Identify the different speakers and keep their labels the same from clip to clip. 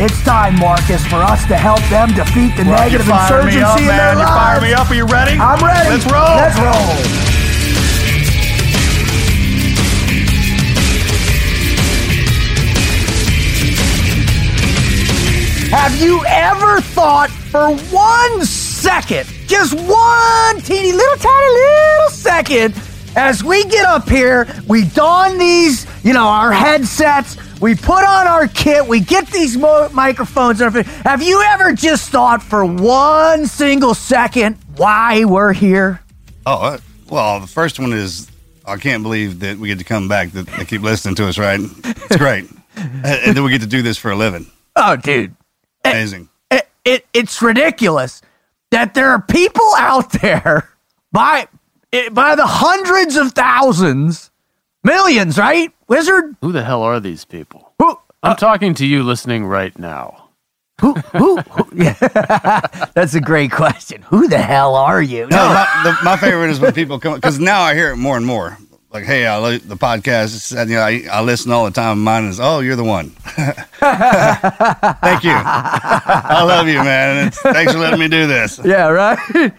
Speaker 1: It's time, Marcus, for us to help them defeat the
Speaker 2: Well,
Speaker 1: negative
Speaker 2: you
Speaker 1: insurgency
Speaker 2: up,
Speaker 1: in
Speaker 2: man.
Speaker 1: their
Speaker 2: You
Speaker 1: lives.
Speaker 2: fired me up. Are you ready?
Speaker 1: I'm ready.
Speaker 2: Let's roll.
Speaker 1: Let's roll. Have you ever thought for one second, just one teeny little tiny little second, as we get up here, we don these, you know, our headsets, we put on our kit, we get these mo- microphones. Have you ever just thought for one single second why we're here?
Speaker 3: Oh, uh, well, the first one is I can't believe that we get to come back, that they keep listening to us, right? It's great. and and then we get to do this for a living.
Speaker 1: Oh, dude.
Speaker 3: Amazing.
Speaker 1: it, it it's ridiculous that there are people out there by by the hundreds of thousands, millions, right? Wizard,
Speaker 4: Who the hell are these people?
Speaker 1: who,
Speaker 4: I'm uh, talking to you listening right now.
Speaker 1: who, who, who yeah. That's a great question. Who the hell are you?
Speaker 3: No, my, the, my favorite is when people come because now I hear it more and more. Like, hey, I li- the podcast. It's, you know, I, I listen all the time. Mine is, oh, you're the one. Thank you. I love you, man. It's, thanks for letting me do this.
Speaker 1: Yeah, right?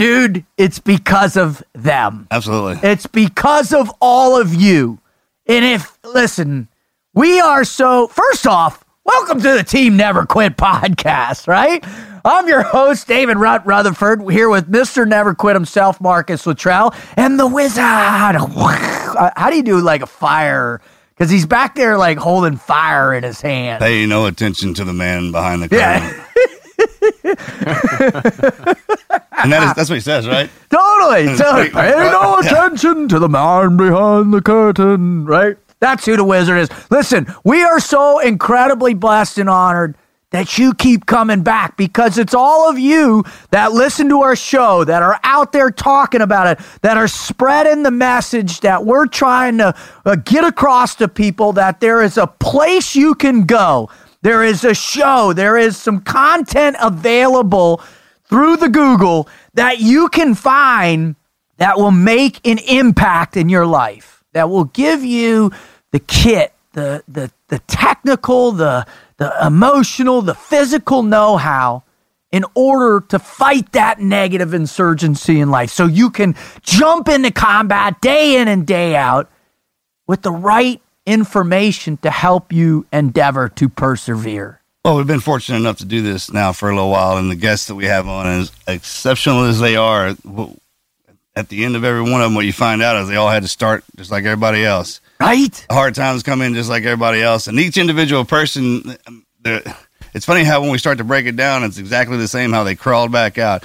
Speaker 1: Dude, it's because of them.
Speaker 3: Absolutely.
Speaker 1: It's because of all of you. And if, listen, we are so, first off, welcome to the Team Never Quit podcast, right? I'm your host, David Rut Rutherford, here with Mr. Never Quit himself, Marcus Luttrell, and the wizard. How do you do like a fire? Because he's back there like holding fire in his hand.
Speaker 3: Pay no attention to the man behind the curtain.
Speaker 1: Yeah.
Speaker 3: and that is that's what he says, right?
Speaker 1: Totally. totally. Pay no attention to the man behind the curtain, right? That's who the wizard is. Listen, we are so incredibly blessed and honored that you keep coming back because it's all of you that listen to our show, that are out there talking about it, that are spreading the message that we're trying to uh, get across to people that there is a place you can go. There is a show, there is some content available through the Google that you can find that will make an impact in your life, that will give you the kit, the the the technical, the the emotional, the physical know-how in order to fight that negative insurgency in life. So you can jump into combat day in and day out with the right information to help you endeavor to persevere.
Speaker 3: Well, we've been fortunate enough to do this now for a little while, and the guests that we have on, as exceptional as they are, at the end of every one of them, what you find out is they all had to start just like everybody else.
Speaker 1: Right?
Speaker 3: Hard times come in just like everybody else, and each individual person. um, It's funny how when we start to break it down, it's exactly the same how they crawled back out,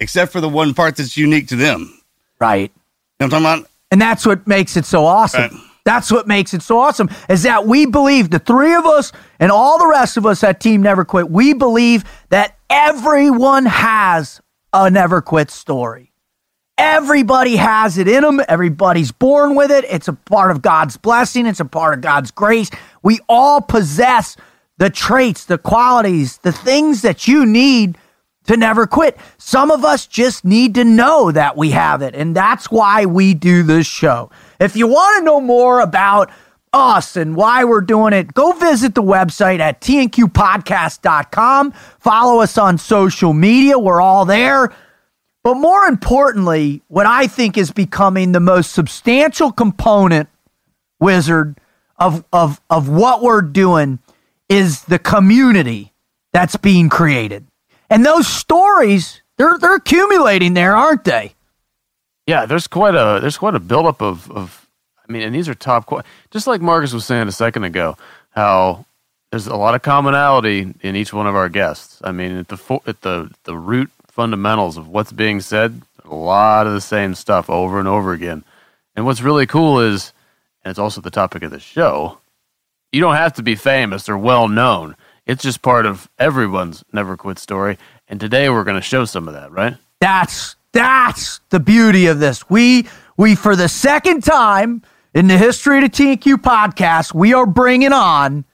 Speaker 3: except for the one part that's unique to them.
Speaker 1: Right.
Speaker 3: You know what I'm talking about?
Speaker 1: And that's what makes it so awesome.
Speaker 3: Right.
Speaker 1: That's what makes it so awesome is that we believe the three of us and all the rest of us at Team Never Quit, we believe that everyone has a never quit story. Everybody has it in them. Everybody's born with it. It's a part of God's blessing. It's a part of God's grace. We all possess the traits, the qualities, the things that you need to never quit. Some of us just need to know that we have it. And that's why we do this show. If you want to know more about us and why we're doing it, go visit the website at tnqpodcast.com. Follow us on social media. We're all there. But more importantly, what I think is becoming the most substantial component, Wizard, of, of, of what we're doing is the community that's being created. And those stories, they're they're accumulating there, aren't they?
Speaker 4: Yeah, there's quite a there's quite a buildup of of I mean, and these are top just like Marcus was saying a second ago, how there's a lot of commonality in each one of our guests. I mean, at the at the the root fundamentals of what's being said, a lot of the same stuff over and over again. And what's really cool is, and it's also the topic of the show, you don't have to be famous or well known. It's just part of everyone's never quit story. And today we're going to show some of that, right?
Speaker 1: That's that's the beauty of this. We we for the second time in the history of the TNQ podcast, we are bringing on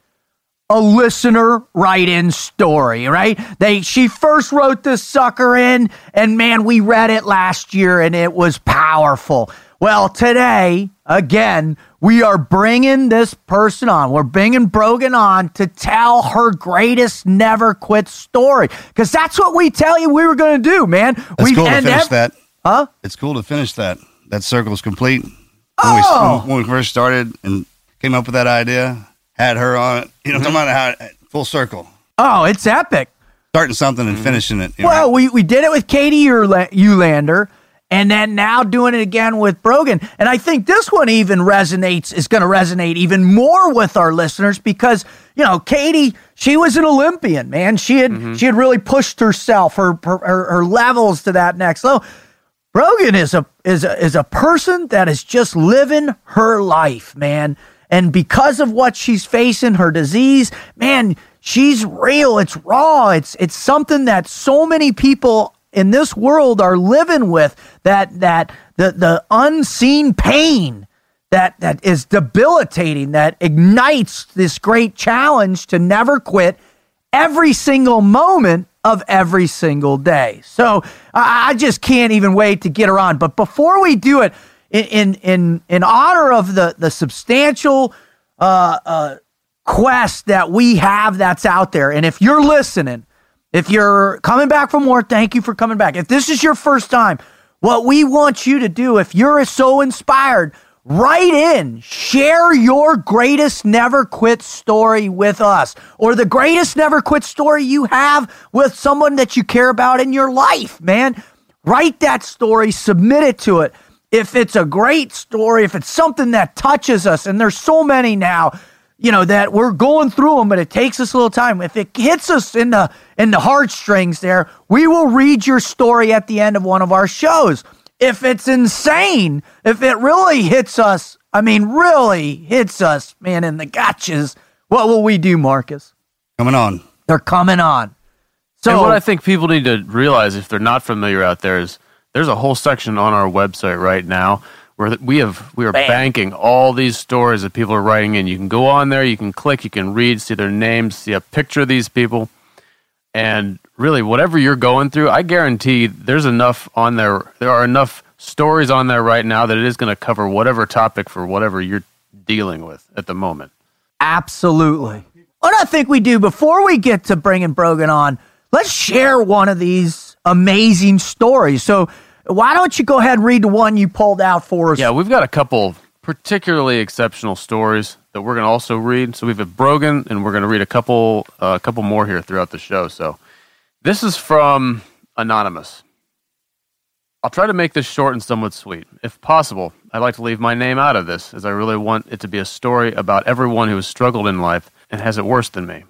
Speaker 1: a listener write-in story, right? They she first wrote this sucker in and man, we read it last year and it was powerful. Well, today, again, we are bringing this person on. We're bringing Brogan on to tell her greatest never quit story because that's what we tell you we were going to do, man.
Speaker 3: It's
Speaker 1: we
Speaker 3: cool to finish
Speaker 1: ev-
Speaker 3: that.
Speaker 1: Huh?
Speaker 3: It's cool to finish that. That circle is complete. When,
Speaker 1: Oh!
Speaker 3: we, when we first started and came up with that idea, had her on it. You know,
Speaker 1: Mm-hmm.
Speaker 3: talking about how full circle,
Speaker 1: Oh, it's epic.
Speaker 3: starting something and finishing it. know.
Speaker 1: Well, we, we did it with Katie Uhlaender, and then now doing it again with Brogan. And I think this one even resonates, is going to resonate even more with our listeners because, you know, Katie, she was an Olympian, man. She had mm-hmm. she had really pushed herself, her, her her levels to that next level. Brogan is a is a is a person that is just living her life, man. And because of what she's facing, her disease, man, she's real. It's raw. It's it's something that so many people in this world are living with. That that the the unseen pain that that is debilitating. That ignites this great challenge to never quit every single moment of every single day. So I, just can't even wait to get her on. But before we do it, in in in, in honor of the the substantial uh, uh, quest that we have that's out there, and if you're listening, if you're coming back from work, thank you for coming back. If this is your first time, what we want you to do, if you're so inspired, write in, share your greatest never quit story with us, or the greatest never quit story you have with someone that you care about in your life, man. Write that story, submit it to it. If it's a great story, if it's something that touches us, and there's so many now, you know that we're going through them, but it takes us a little time. If it hits us in the in the heartstrings, there, we will read your story at the end of one of our shows. If it's insane, if it really hits us, I mean, really hits us, man, in the gotchas, what will we do, Marcus?
Speaker 3: Coming on.
Speaker 1: They're coming on. So
Speaker 4: and what I think people need to realize if they're not familiar out there is there's a whole section on our website right now where th- we have we are
Speaker 1: Bam.
Speaker 4: banking all these stories that people are writing in. You can go on there, you can click, you can read, see their names, see a picture of these people, and really whatever you're going through, I guarantee there's enough on there. There are enough stories on there right now that it is going to cover whatever topic for whatever you're dealing with at the moment.
Speaker 1: Absolutely. What I think we do before we get to bringing Brogan on, let's share one of these amazing stories. So, why don't you go ahead and read the one you pulled out for us?
Speaker 4: Yeah, we've got a couple particularly exceptional stories that we're going to also read. So we've got Brogan, and we're going to read a couple, uh, a couple more here throughout the show. So this is from Anonymous. I'll try to make this short and somewhat sweet. If possible, I'd like to leave my name out of this, as I really want it to be a story about everyone who has struggled in life and has it worse than me.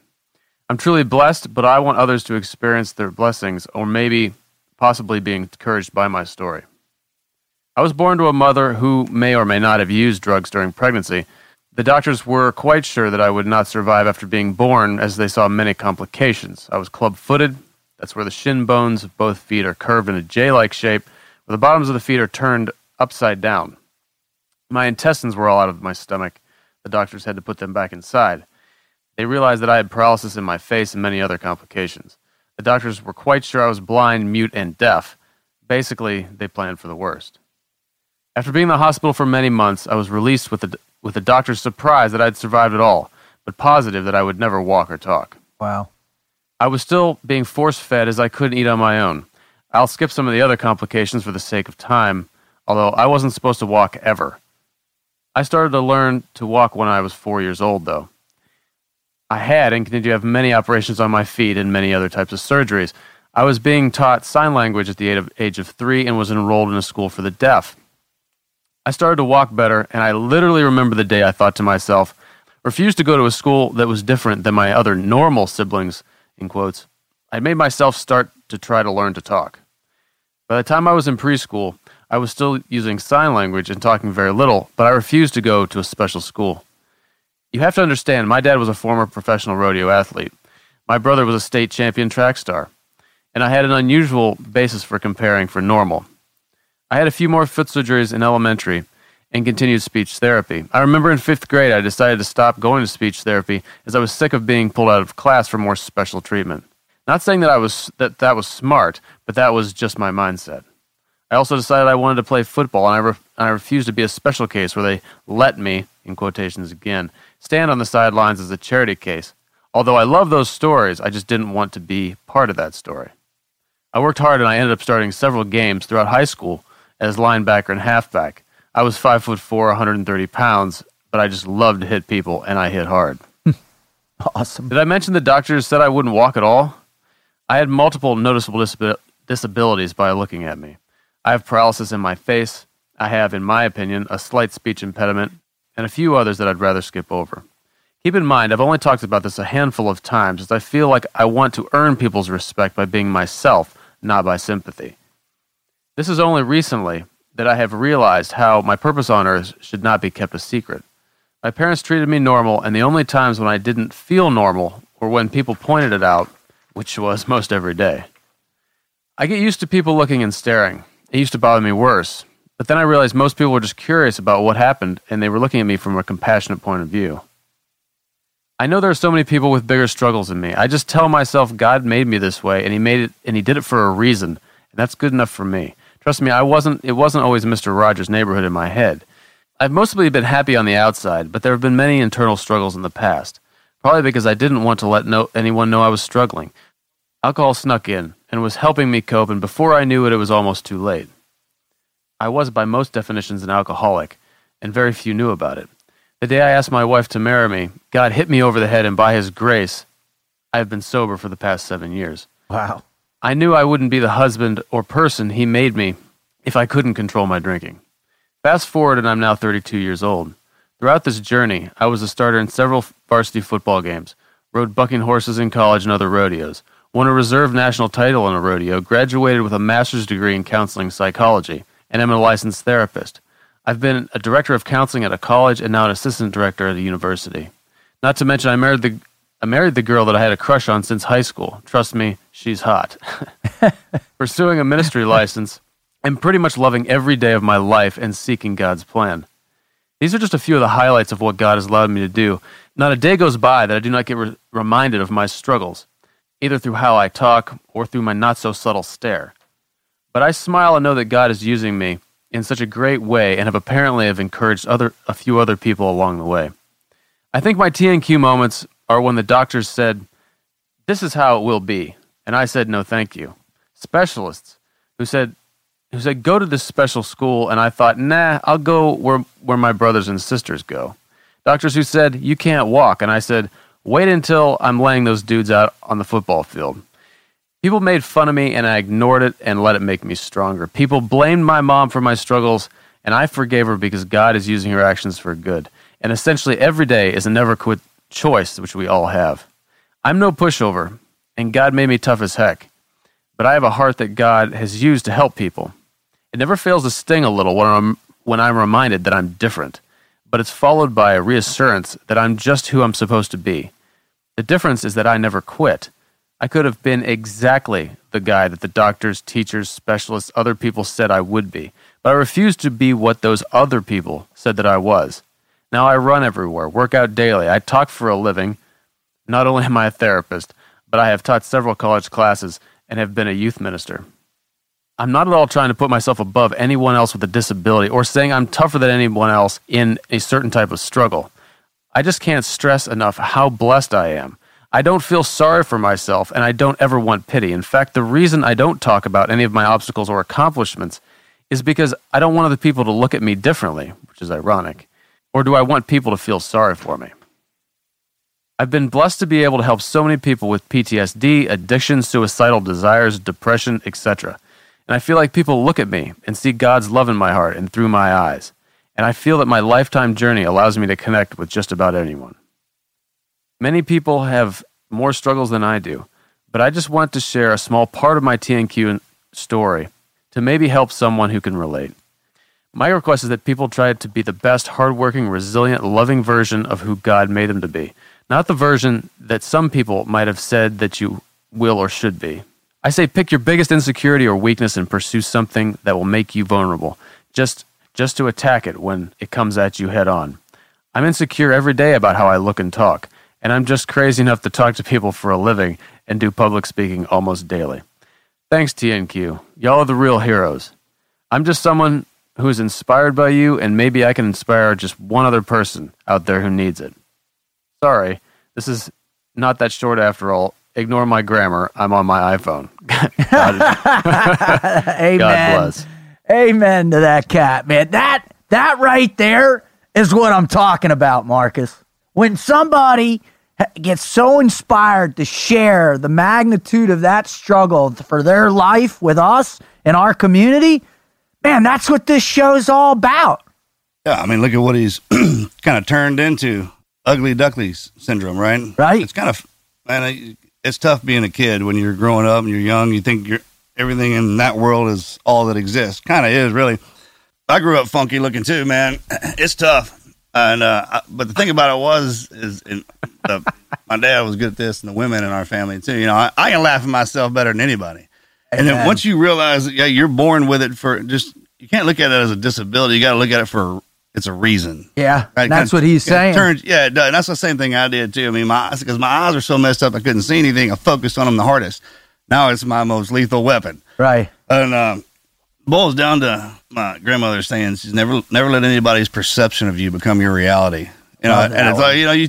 Speaker 4: I'm truly blessed, but I want others to experience their blessings or maybe possibly be encouraged by my story. I was born to a mother who may or may not have used drugs during pregnancy. The doctors were quite sure that I would not survive after being born, as they saw many complications. I was club footed. That's where the shin bones of both feet are curved in a J like shape, where the bottoms of the feet are turned upside down. My intestines were all out of my stomach. The doctors had to put them back inside. They realized that I had paralysis in my face and many other complications. The doctors were quite sure I was blind, mute, and deaf. Basically, they planned for the worst. After being in the hospital for many months, I was released with the, with the doctor's surprise that I'd survived it all, but positive that I would never walk or talk.
Speaker 1: Wow.
Speaker 4: I was still being force fed as I couldn't eat on my own. I'll skip some of the other complications for the sake of time, although I wasn't supposed to walk ever. I started to learn to walk when I was four years old, though. I had and continue to have many operations on my feet and many other types of surgeries. I was being taught sign language at the age of, age of three and was enrolled in a school for the deaf. I started to walk better, and I literally remember the day I thought to myself, refused to go to a school that was different than my other normal siblings, in quotes. I made myself start to try to learn to talk. By the time I was in preschool, I was still using sign language and talking very little, but I refused to go to a special school. You have to understand, my dad was a former professional rodeo athlete. My brother was a state champion track star. And I had an unusual basis for comparing for normal. I had a few more foot surgeries in elementary and continued speech therapy. I remember in fifth grade, I decided to stop going to speech therapy as I was sick of being pulled out of class for more special treatment. Not saying that I was that that was smart, but that was just my mindset. I also decided I wanted to play football, and I, re- I refused to be a special case where they let me, in quotations again, stand on the sidelines as a charity case. Although I love those stories, I just didn't want to be part of that story. I worked hard and I ended up starting several games throughout high school as linebacker and halfback. I was five foot four, 130 pounds, but I just loved to hit people and I hit hard.
Speaker 1: Awesome.
Speaker 4: Did I mention the doctors said I wouldn't walk at all? I had multiple noticeable disab- disabilities by looking at me. I have paralysis in my face. I have, in my opinion, a slight speech impediment, and a few others that I'd rather skip over. Keep in mind, I've only talked about this a handful of times as I feel like I want to earn people's respect by being myself, not by sympathy. This is only recently that I have realized how my purpose on earth should not be kept a secret. My parents treated me normal, and the only times when I didn't feel normal were when people pointed it out, which was most every day. I get used to people looking and staring. It used to bother me worse, but then I realized most people were just curious about what happened, and they were looking at me from a compassionate point of view. I know there are so many people with bigger struggles than me. I just tell myself God made me this way, and He made it, and He did it for a reason, and that's good enough for me. Trust me, I wasn't. It wasn't always Mister Rogers' neighborhood in my head. I've mostly been happy on the outside, but there have been many internal struggles in the past. Probably because I didn't want to let no, anyone know I was struggling. Alcohol snuck in and was helping me cope, and before I knew it, it was almost too late. I was, by most definitions, an alcoholic, and very few knew about it. The day I asked my wife to marry me, God hit me over the head, and by His grace, I have been sober for the past seven years.
Speaker 1: Wow.
Speaker 4: I knew I wouldn't be the husband or person He made me if I couldn't control my drinking. Fast forward, and I'm now 32 years old. Throughout this journey, I was a starter in several varsity football games, rode bucking horses in college and other rodeos, won a reserve national title in a rodeo, graduated with a master's degree in counseling psychology, and am a licensed therapist. I've been a director of counseling at a college and now an assistant director at a university. Not to mention, I married the I married the girl that I had a crush on since high school. Trust me, she's hot. Pursuing a ministry license and pretty much loving every day of my life and seeking God's plan. These are just a few of the highlights of what God has allowed me to do. Not a day goes by that I do not get re- reminded of my struggles, either through how I talk or through my not so subtle stare. But I smile and know that God is using me in such a great way and have apparently have encouraged other a few other people along the way. I think my TNQ moments are when the doctors said, "This is how it will be," and I said, "No, thank you." Specialists who said who said, "Go to this special school," and I thought, "Nah, I'll go where where my brothers and sisters go." Doctors who said, "You can't walk," and I said, "Wait until I'm laying those dudes out on the football field." People made fun of me and I ignored it and let it make me stronger. People blamed my mom for my struggles and I forgave her because God is using her actions for good. And essentially, every day is a never quit choice, which we all have. I'm no pushover, and God made me tough as heck, but I have a heart that God has used to help people. It never fails to sting a little when I'm, when I'm reminded that I'm different, but it's followed by a reassurance that I'm just who I'm supposed to be. The difference is that I never quit. I could have been exactly the guy that the doctors, teachers, specialists, other people said I would be, but I refused to be what those other people said that I was. Now I run everywhere, work out daily, I talk for a living. Not only am I a therapist, but I have taught several college classes and have been a youth minister. I'm not at all trying to put myself above anyone else with a disability or saying I'm tougher than anyone else in a certain type of struggle. I just can't stress enough how blessed I am. I don't feel sorry for myself and I don't ever want pity. In fact, the reason I don't talk about any of my obstacles or accomplishments is because I don't want other people to look at me differently, which is ironic. Or do I want people to feel sorry for me? I've been blessed to be able to help so many people with PTSD, addiction, suicidal desires, depression, etc. And I feel like people look at me and see God's love in my heart and through my eyes. And I feel that my lifetime journey allows me to connect with just about anyone. Many people have more struggles than I do, but I just want to share a small part of my TNQ story to maybe help someone who can relate. My request is that people try to be the best, hardworking, resilient, loving version of who God made them to be, not the version that some people might have said that you will or should be. I say pick your biggest insecurity or weakness and pursue something that will make you vulnerable, just just to attack it when it comes at you head on. I'm insecure every day about how I look and talk and I'm just crazy enough to talk to people for a living and do public speaking almost daily. Thanks, TNQ. Y'all are the real heroes. I'm just someone who is inspired by you, and maybe I can inspire just one other person out there who needs it. Sorry, this is not that short after all. Ignore my grammar. I'm on my iPhone. God,
Speaker 1: Amen.
Speaker 4: God bless.
Speaker 1: Amen to that cat, man. That that right there is what I'm talking about, Marcus. When somebody gets so inspired to share the magnitude of that struggle for their life with us and our community, man, that's what this show's all about.
Speaker 3: Yeah, I mean, look at what he's kind of turned into ugly duckleys syndrome, right?
Speaker 1: Right.
Speaker 3: It's kind of, man, it's tough being a kid when you're growing up and you're young. You think you're everything in that world is all that exists. Kind of is, really. I grew up funky looking too, man. It's tough. And uh, but the thing about it was is in, the, my dad was good at this, and the women in our family too. You know, I, I can laugh at myself better than anybody. And then once you realize that yeah, you're born with it for just you can't look at it as a disability. You got to look at it for it's a reason.
Speaker 1: Yeah,
Speaker 3: Right?
Speaker 1: that's
Speaker 3: Kinda-
Speaker 1: what he's saying.
Speaker 3: Turns, yeah, it does. And that's the same thing I did too. I mean, my because my eyes were so messed up, I couldn't see anything. I focused on them the hardest. Now it's my most lethal weapon.
Speaker 1: right.
Speaker 3: And um, boils down to my grandmother saying, "She's never never let anybody's perception of you become your reality." You know, and it's like you know, you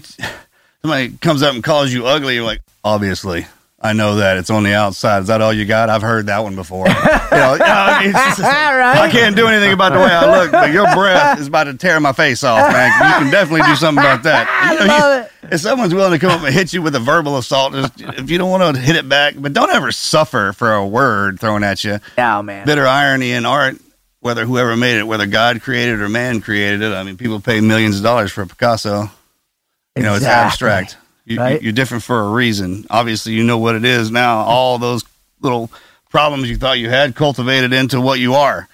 Speaker 3: somebody comes up and calls you ugly. You're like, obviously. I know that it's on the outside. Is that all you got? I've heard that one before. you know, I, mean, just-
Speaker 1: Right.
Speaker 3: I can't do anything about the way I look, but your breath is about to tear my face off, man. You can definitely do something about that. You know, you-
Speaker 1: love
Speaker 3: If someone's willing to come up and hit you with a verbal assault, just, if you don't want to hit it back, but don't ever suffer for a word thrown at you
Speaker 1: Now, man.
Speaker 3: bitter irony in art, whether whoever made it, whether God created it or man created it. I mean, people pay millions of dollars for a Picasso. You know, it's abstract. You,
Speaker 1: Right.
Speaker 3: you, are different for a reason. Obviously, you know what it is now. All those little problems you thought you had cultivated into what you are.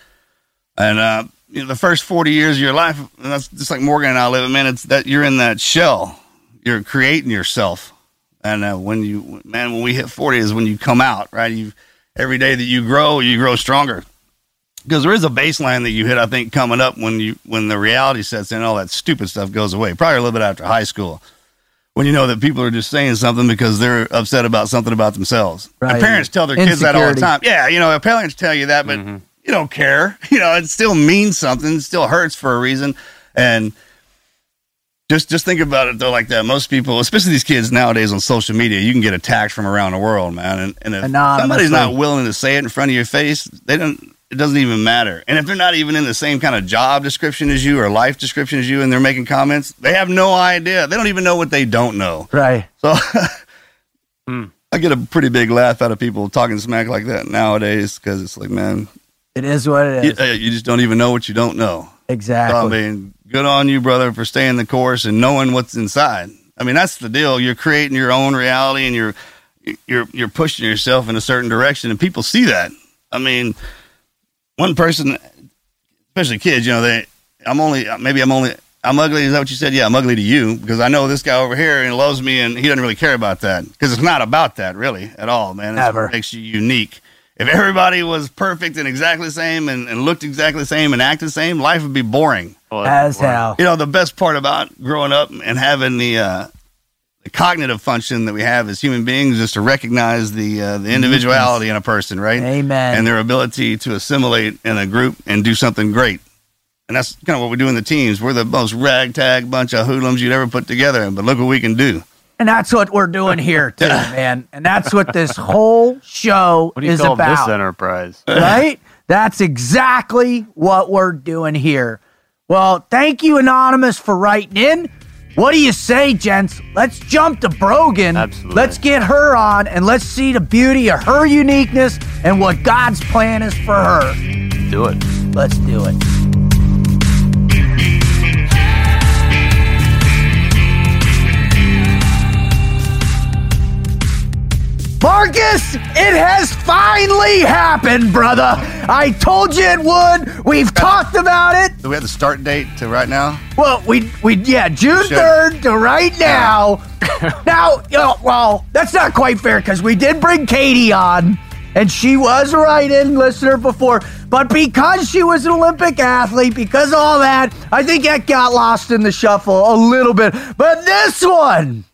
Speaker 3: And uh, you know, the first forty years of your life, and that's just like Morgan and I live. Man, it's that you're in that shell. You're creating yourself. And uh, when you, man, when we hit forty is when you come out. Right. You every day that you grow, you grow stronger because there is a baseline that you hit, I think, coming up when you when the reality sets in, all that stupid stuff goes away. Probably a little bit after high school, when you know that people are just saying something because they're upset about something about themselves. And parents tell their kids that all the time. Yeah, you know, parents tell you that, but mm-hmm. you don't care. You know, it still means something. It still hurts for a reason, and. Just, just think about it though, like that. Most people, especially these kids nowadays on social media, you can get attacked from around the world, man. And, and if
Speaker 1: Anonymously.
Speaker 3: somebody's not willing to say it in front of your face, they don't. It doesn't even matter. And if they're not even in the same kind of job description as you or life description as you, and they're making comments, they have no idea. They don't even know what they don't know.
Speaker 1: Right.
Speaker 3: So hmm. I get a pretty big laugh out of people talking smack like that nowadays because it's like, man,
Speaker 1: It is what it is.
Speaker 3: you, you just don't even know what you don't know. So,
Speaker 1: exactly.
Speaker 3: I mean, good on you, brother, for staying the course and knowing what's inside. I mean, that's the deal. You're creating your own reality, and you're you're you're pushing yourself in a certain direction, and people see that. I mean, one person, especially kids, you know, they. I'm only maybe I'm only I'm ugly. Is that what you said? Yeah, I'm ugly to you because I know this guy over here and he loves me and he doesn't really care about that because it's not about that really at all, man. It's
Speaker 1: Never.
Speaker 3: makes you unique. If everybody was perfect and exactly the same and, and looked exactly the same and acted the same, life would be boring.
Speaker 4: Well,
Speaker 1: As
Speaker 4: that's
Speaker 1: hell.
Speaker 3: You know, the best part about growing up and having the uh, the cognitive function that we have as human beings is to recognize the uh, the individuality in a person, right?
Speaker 1: Amen.
Speaker 3: And their ability to assimilate in a group and do something great. And that's kind of what we do in the teams. We're the most ragtag bunch of hoodlums you'd ever put together, but look what we can do.
Speaker 1: And that's what we're doing here too, man. And that's what this whole show
Speaker 4: What do you
Speaker 1: is
Speaker 4: call
Speaker 1: about.
Speaker 4: this enterprise?
Speaker 1: right? That's exactly what we're doing here. Well, thank you, Anonymous, for writing in. What do you say, gents? Let's jump to Brogan.
Speaker 4: Absolutely.
Speaker 1: Let's get her on and let's see the beauty of her uniqueness and what God's plan is for her.
Speaker 4: Do it.
Speaker 1: Let's do it. Marcus, it has finally happened, brother. I told you it would. We've talked about it.
Speaker 3: Do we have the start date to right now?
Speaker 1: Well, we we yeah, June
Speaker 3: Should.
Speaker 1: third to right now. now, you know, well, that's not quite fair because we did bring Katie on, and she was a write-in listener before. But because she was an Olympic athlete, because of all that, I think that got lost in the shuffle a little bit. But this one,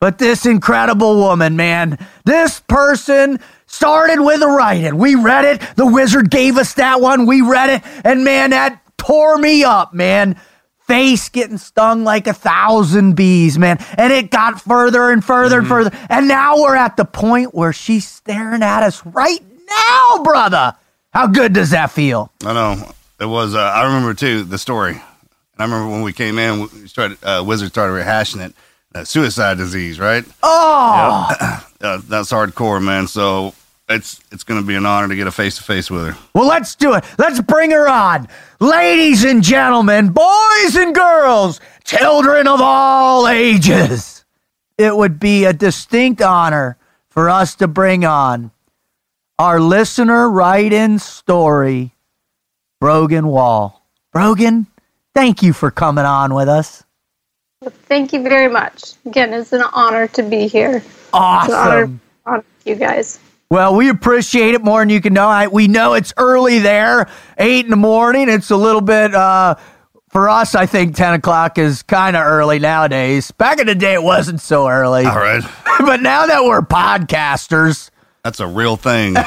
Speaker 1: but this incredible woman, man, this person started with a write-in. We read it. The wizard gave us that one. We read it, and man, that tore me up, man. Face getting stung like a thousand bees, man. And it got further and further and further. And now we're at the point where she's staring at us right now, brother. How good does that feel?
Speaker 3: I know it was. Uh, I remember too the story. And I remember when we came in, we started. Uh, Wizard started rehashing it. Uh, suicide disease, right?
Speaker 1: Oh,
Speaker 3: Uh, that's hardcore, man. So it's it's going to be an honor to get a face to face with her.
Speaker 1: Well, let's do it. Let's bring her on. Ladies and gentlemen, boys and girls, children of all ages. It would be a distinct honor for us to bring on our listener write in story, Brogan Woll. Brogan, thank you for coming on with us.
Speaker 5: Thank you very much. Again, it's an honor to be here. It's an honor,
Speaker 1: Awesome.
Speaker 5: honor you guys.
Speaker 1: Well, we appreciate it more than you can know. I, we know it's early there, eight in the morning. It's a little bit uh, for us. I think ten o'clock is kind of early nowadays. Back in the day, it wasn't so early.
Speaker 3: All right,
Speaker 1: but now that we're podcasters,
Speaker 3: that's a real thing.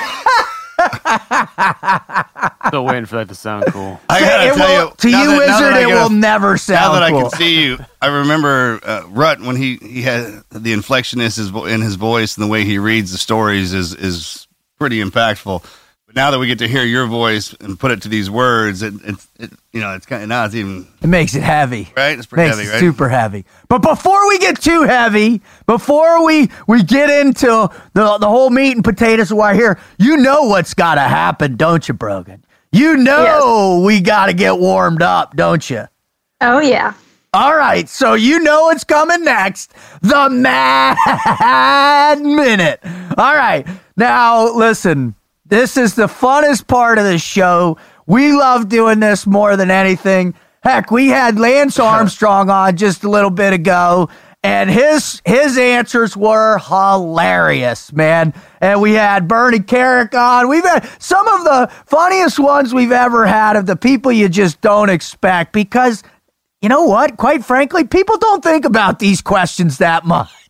Speaker 4: Still waiting for that to sound cool.
Speaker 3: I gotta
Speaker 1: it
Speaker 3: tell
Speaker 1: will,
Speaker 3: you,
Speaker 1: to you,
Speaker 3: that-
Speaker 1: wizard, it
Speaker 3: get a-
Speaker 1: will never sound.
Speaker 3: Now
Speaker 1: sound
Speaker 3: that I can see you, I remember uh, Rut when he he had the inflectionist is in his voice and the way he reads the stories is is pretty impactful. But now that we get to hear your voice and put it to these words, it, it, it you know it's kind of now it's even
Speaker 1: It makes it heavy.
Speaker 3: right. It's pretty
Speaker 1: Makes
Speaker 3: heavy,
Speaker 1: it
Speaker 3: right?
Speaker 1: super heavy. But before we get too heavy, before we we get into the the whole meat and potatoes of why here, you know what's got to happen, don't you, Brogan? You know we got to get warmed up, don't you?
Speaker 5: Oh, yeah.
Speaker 1: All right, so you know what's coming next. The Mad Minute. All right, now listen, this is the funnest part of the show. We love doing this more than anything. Heck, we had Lance Armstrong on just a little bit ago, and his his answers were hilarious, man. And we had Bernie Kerik on. We've had some of the funniest ones we've ever had of the people you just don't expect because you know what? Quite frankly, people don't think about these questions that much.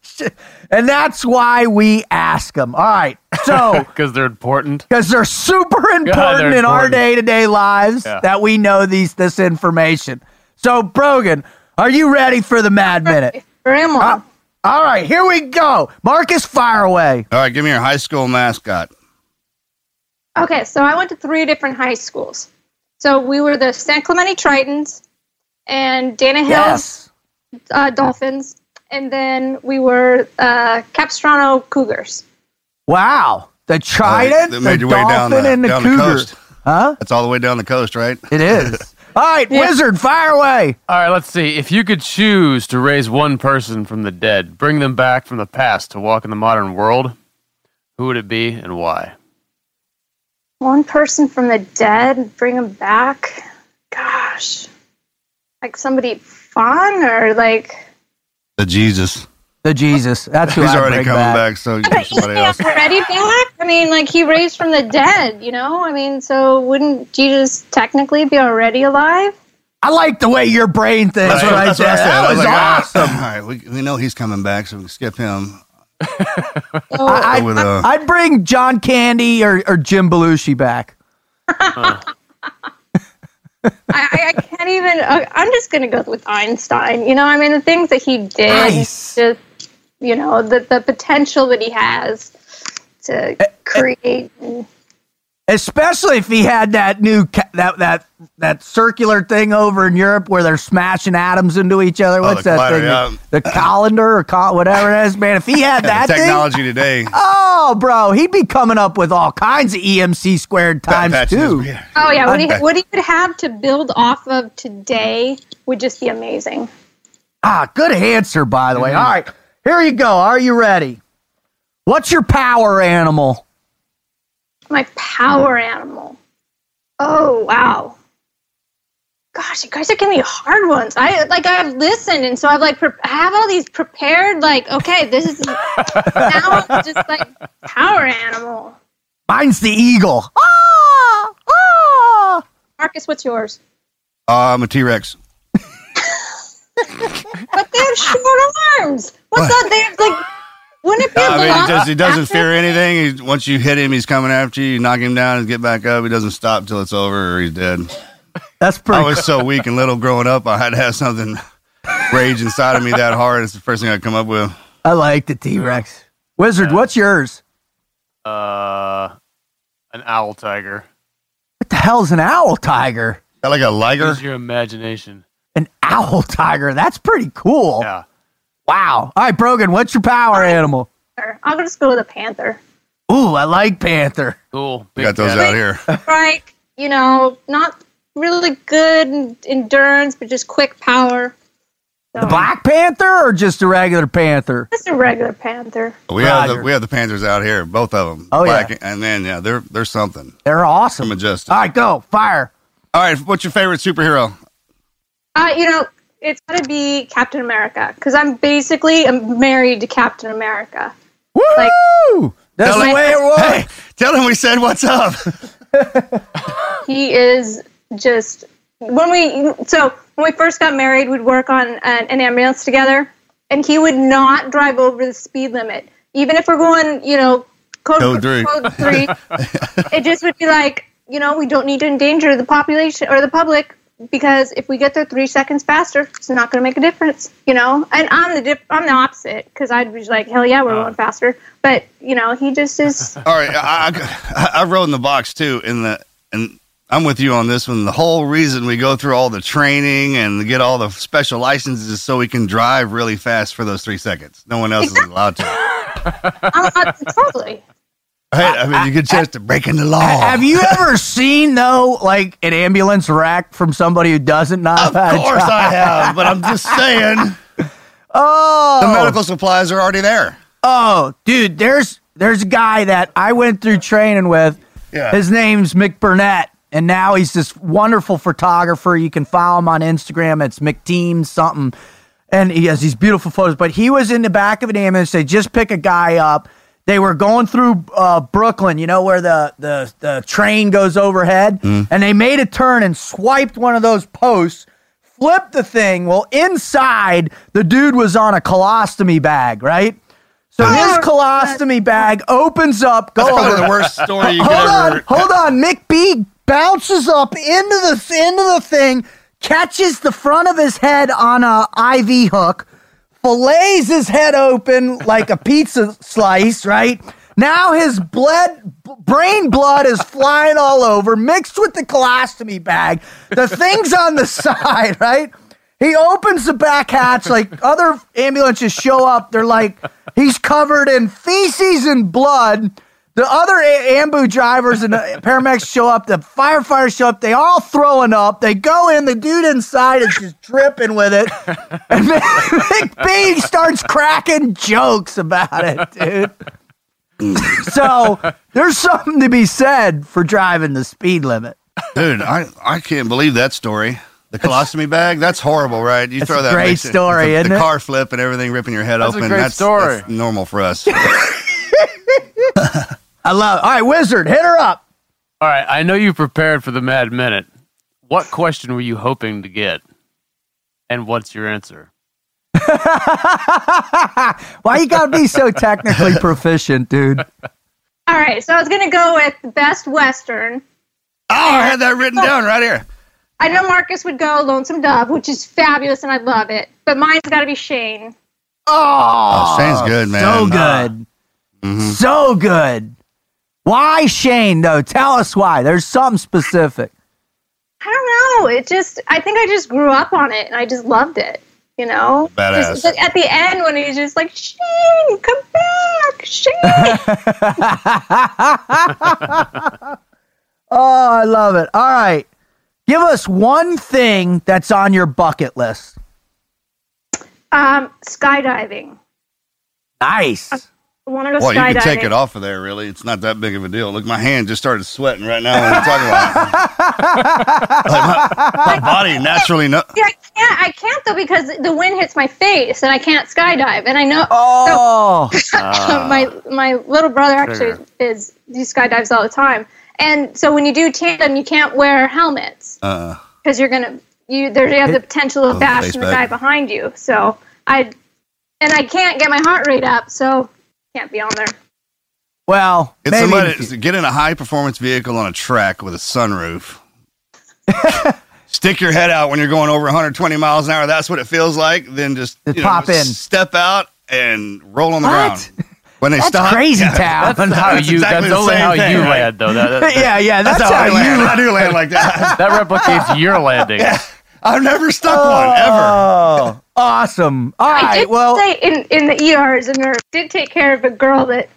Speaker 1: And that's why we ask them. All right. So,
Speaker 4: Because they're important.
Speaker 1: because they're super important
Speaker 4: they're
Speaker 1: in our day to day lives
Speaker 4: Yeah.
Speaker 1: that we know these this information. So, Brogan, are you ready for the Mad Minute?
Speaker 5: Where am
Speaker 1: Uh, all right, here we go. Marcus, fire away.
Speaker 3: All right, give me your high school mascot.
Speaker 5: Okay, so I went to three different high schools. So we were the San Clemente Tritons and Dana Hills
Speaker 1: Yes.
Speaker 5: uh, Dolphins, and then we were uh, Capistrano Cougars.
Speaker 1: Wow. The Trident,
Speaker 3: they
Speaker 1: the
Speaker 3: made your down
Speaker 1: Dolphin,
Speaker 3: the-
Speaker 1: and the
Speaker 3: down the
Speaker 1: huh?
Speaker 3: That's all the way down the coast, right?
Speaker 1: It is. All right, Wizard, fire away.
Speaker 4: All right, let's see. If you could choose to raise one person from the dead, bring them back from the past to walk in the modern world, who would it be and why?
Speaker 5: One person from the dead, bring them back. Gosh, like somebody fun or like
Speaker 3: The Jesus.
Speaker 1: The Jesus. That's who
Speaker 3: He's
Speaker 1: I'd
Speaker 3: already
Speaker 1: bring
Speaker 3: coming
Speaker 1: back.
Speaker 3: back, so you
Speaker 5: but
Speaker 3: get
Speaker 5: is he
Speaker 3: somebody else.
Speaker 5: already back? I mean, like he raised from the dead, you know? I mean, so wouldn't Jesus technically be already alive?
Speaker 1: I like the way your brain thinks
Speaker 3: That's what,
Speaker 1: right
Speaker 3: that's what. I said.
Speaker 1: That
Speaker 3: I
Speaker 1: was
Speaker 3: like, ah,
Speaker 1: awesome.
Speaker 3: All right, we, we know he's coming back, so we can skip him.
Speaker 5: So,
Speaker 1: I,
Speaker 3: Go with, uh,
Speaker 1: I'd bring John Candy or, or Jim Belushi back.
Speaker 5: I, I I can't even. Uh, I'm just gonna go with Einstein. You know, I mean, the things that he did,
Speaker 1: Nice.
Speaker 5: just you know, the the potential that he has to create. and-
Speaker 1: Especially if he had that new ca- that that that circular thing over in Europe where they're smashing atoms into each other. What's
Speaker 3: Oh,
Speaker 1: that
Speaker 3: collider,
Speaker 1: thing?
Speaker 3: yeah.
Speaker 1: The colander or col- whatever it is, man. If he had that
Speaker 3: the
Speaker 1: thing,
Speaker 3: technology today.
Speaker 1: oh, bro, he'd be coming up with all kinds of EMC squared times
Speaker 3: Patches
Speaker 1: too.
Speaker 3: is- yeah.
Speaker 5: Oh yeah, what he
Speaker 3: Okay.
Speaker 5: what he would have to build off of today would just be amazing.
Speaker 1: Ah, good answer, by the way.
Speaker 3: Mm-hmm.
Speaker 1: All right, here you go. Are you ready? What's your power animal?
Speaker 5: My power animal. Oh wow. Gosh, you guys are giving me hard ones. I like I've listened, and so I've like pre- I have all these prepared. Like, okay, this is now I'm just like power animal.
Speaker 1: Mine's the eagle. Ah, ah.
Speaker 5: Marcus, what's yours?
Speaker 3: Uh, I'm a T Rex.
Speaker 5: But they have short arms. What's that? They like. Wouldn't it be a
Speaker 3: I mean, he,
Speaker 5: velocity
Speaker 3: does, he doesn't fear anything. He, once you hit him, he's coming after you. You knock him down and get back up. He doesn't stop till it's over or he's dead.
Speaker 1: That's pretty.
Speaker 3: I was so weak and little growing up. I had to have something rage inside of me that hard. It's the first thing I come up with.
Speaker 1: I like the T Rex. Wizard, what's yours?
Speaker 4: Uh, an owl tiger.
Speaker 1: What the hell's an owl tiger?
Speaker 3: Got like a liger.
Speaker 4: Use your imagination.
Speaker 1: An owl tiger. That's pretty cool.
Speaker 4: Yeah.
Speaker 1: Wow. All right, Brogan, what's your power animal?
Speaker 5: I'll just go with a panther.
Speaker 1: Ooh, I like panther.
Speaker 4: Cool.
Speaker 3: We got those out here.
Speaker 5: Right? You know, not really good endurance, but just quick power. So,
Speaker 1: The Black Panther or just a regular panther?
Speaker 5: Just a regular panther.
Speaker 3: We have the we have the Panthers out here, both of them.
Speaker 1: Oh, yeah.
Speaker 3: and then yeah, they're they're something.
Speaker 1: They're awesome.
Speaker 3: Majestic.
Speaker 1: All right, go. Fire.
Speaker 3: All right, what's your favorite superhero?
Speaker 5: Uh, you know, it's got to be Captain America because I'm basically married to Captain America.
Speaker 1: Woo! That's the
Speaker 3: him-
Speaker 1: way it was.
Speaker 3: Hey, tell him we said what's up.
Speaker 5: He is just when we so when we first got married, we'd work on an, an ambulance together, and he would not drive over the speed limit, even if we're going, you know, code,
Speaker 3: Code three.
Speaker 5: Code three. it just would be like, you know, we don't need to endanger the population or the public because if we get there three seconds faster, it's not going to make a difference, you know. And I'm the dip- I'm the opposite because I'd be like, hell yeah, we're uh. going faster. But you know, he just is.
Speaker 3: All right, I, I, I wrote in the box too. In the and I'm with you on this one. The whole reason we go through all the training and get all the special licenses is so we can drive really fast for those three seconds. No one else is allowed to.
Speaker 5: I'm, I'm, totally.
Speaker 3: Right? I mean, you get a chance to break in the law.
Speaker 1: Have you ever seen though, like an ambulance wreck from somebody who doesn't know
Speaker 3: Of course? I have, but I'm just saying
Speaker 1: Oh,
Speaker 3: the medical supplies are already there.
Speaker 1: oh, dude, there's there's a guy that I went through training with.
Speaker 3: Yeah.
Speaker 1: His name's Mick Burnett, and now he's this wonderful photographer. You can follow him on Instagram. It's McTeam something, and he has these beautiful photos. But he was in the back of an ambulance. They just pick a guy up. They were going through uh, Brooklyn, you know, where the, the, the train goes overhead, and they made a turn and swiped one of those posts, flipped the thing. Well, inside, the dude was on a colostomy bag, right? So his colostomy bag opens up. Go
Speaker 3: That's
Speaker 1: over
Speaker 3: the worst story you could
Speaker 1: hold on, hold on. Mick B bounces up into the into the thing, catches the front of his head on a IV hook, fillets his head open like a pizza slice. Right now, his blood, brain blood is flying all over, mixed with the colostomy bag. The thing's on the side, right? He opens the back hatch, like other ambulances show up. They're like, he's covered in feces and blood. The other a- ambu drivers and the paramedics show up. The firefighters show up. They all throwing up. They go in. The dude inside is just dripping with it. And Mick Mick B starts cracking jokes about it, dude. So there's something to be said for driving the speed limit.
Speaker 3: Dude, I, I can't believe that story. The colostomy bag, that's horrible, right? You
Speaker 1: That's
Speaker 3: throw
Speaker 1: a
Speaker 3: that
Speaker 1: great
Speaker 3: mix in-
Speaker 1: story,
Speaker 3: the,
Speaker 1: isn't
Speaker 3: the
Speaker 1: it?
Speaker 3: car flip and everything ripping your head
Speaker 4: That's a
Speaker 3: open.
Speaker 4: great
Speaker 3: that's,
Speaker 4: story.
Speaker 3: that's normal for us.
Speaker 1: I love it. All right, Wizard, hit her up.
Speaker 4: All right, I know you prepared for the Mad Minute. What question were you hoping to get? And what's your answer?
Speaker 1: Why you gotta be so technically proficient, dude?
Speaker 5: All right, so I was gonna go with best western.
Speaker 3: oh, I had that written down right here.
Speaker 5: I know Marcus would go Lonesome Dove, which is fabulous and I love it. But mine's got to be Shane.
Speaker 3: Oh, Shane's good, man.
Speaker 1: So good.
Speaker 3: Mm-hmm.
Speaker 1: So good. Why Shane though? Tell us why. There's something specific.
Speaker 5: I don't know. It just I think I just grew up on it and I just loved it. You know,
Speaker 3: Badass.
Speaker 5: Just, at the end when he's just like Shane, come back, Shane.
Speaker 1: Oh, I love it. All right. Give us one thing that's on your bucket list.
Speaker 5: um, skydiving.
Speaker 1: Nice.
Speaker 5: I want to go
Speaker 3: Well, you can take it off of there, really. It's not that big of a deal. Look, my hand just started sweating right now when we're talking about. Like, my, my body naturally no-
Speaker 5: Yeah, I can't. I can't though because the wind hits my face and I can't skydive. And I know
Speaker 1: Oh,
Speaker 5: my my little brother actually
Speaker 4: Trigger.
Speaker 5: is he skydives all the time. And so when you do tandem, you can't wear helmets
Speaker 3: uh,
Speaker 5: because you're gonna you there you have the potential of
Speaker 3: Oh,
Speaker 5: bashing the guy behind you. So I and I can't get my heart rate up, so can't be on there.
Speaker 1: well,
Speaker 3: It's
Speaker 1: maybe
Speaker 3: somebody get in a high performance vehicle on a track with a sunroof. Stick your head out when you're going over 120 miles an hour. That's what it feels like. Then just
Speaker 1: Just
Speaker 3: you know,
Speaker 1: pop in.
Speaker 3: step out and roll on the
Speaker 1: What?
Speaker 3: ground. When they
Speaker 1: that's
Speaker 3: stop,
Speaker 1: crazy
Speaker 3: Yeah,
Speaker 1: town.
Speaker 4: That's how
Speaker 3: That's
Speaker 4: you.
Speaker 3: exactly
Speaker 4: that's
Speaker 3: the
Speaker 4: only how
Speaker 3: thing,
Speaker 4: you
Speaker 3: right?
Speaker 4: land, though. That, that,
Speaker 1: yeah, yeah, that's,
Speaker 3: That's how I
Speaker 1: how
Speaker 3: land.
Speaker 1: you.
Speaker 3: I do land like that.
Speaker 4: that replicates your landing. Yeah.
Speaker 3: I've never stuck one ever.
Speaker 1: Oh. Awesome. All
Speaker 5: I
Speaker 1: right.
Speaker 5: did
Speaker 1: Well,
Speaker 5: say in in the ERs and nurse did take care of a girl that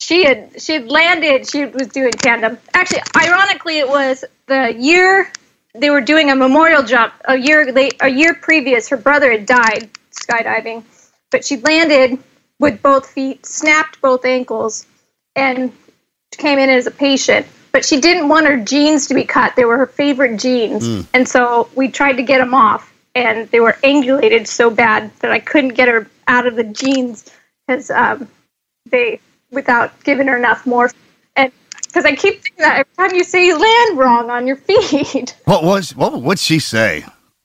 Speaker 5: she had she had landed. She was doing tandem. Actually, ironically, it was the year they were doing a memorial jump. A year they a year previous, her brother had died skydiving, but she landed with both feet, snapped both ankles, and came in as a patient. But she didn't want her jeans to be cut. They were her favorite jeans, hmm. and so we tried to get them off, and they were angulated so bad that I couldn't get her out of the jeans because um, they without giving her enough more. And because I keep thinking that every time you say you land wrong on your feet.
Speaker 3: What was what? What'd she say?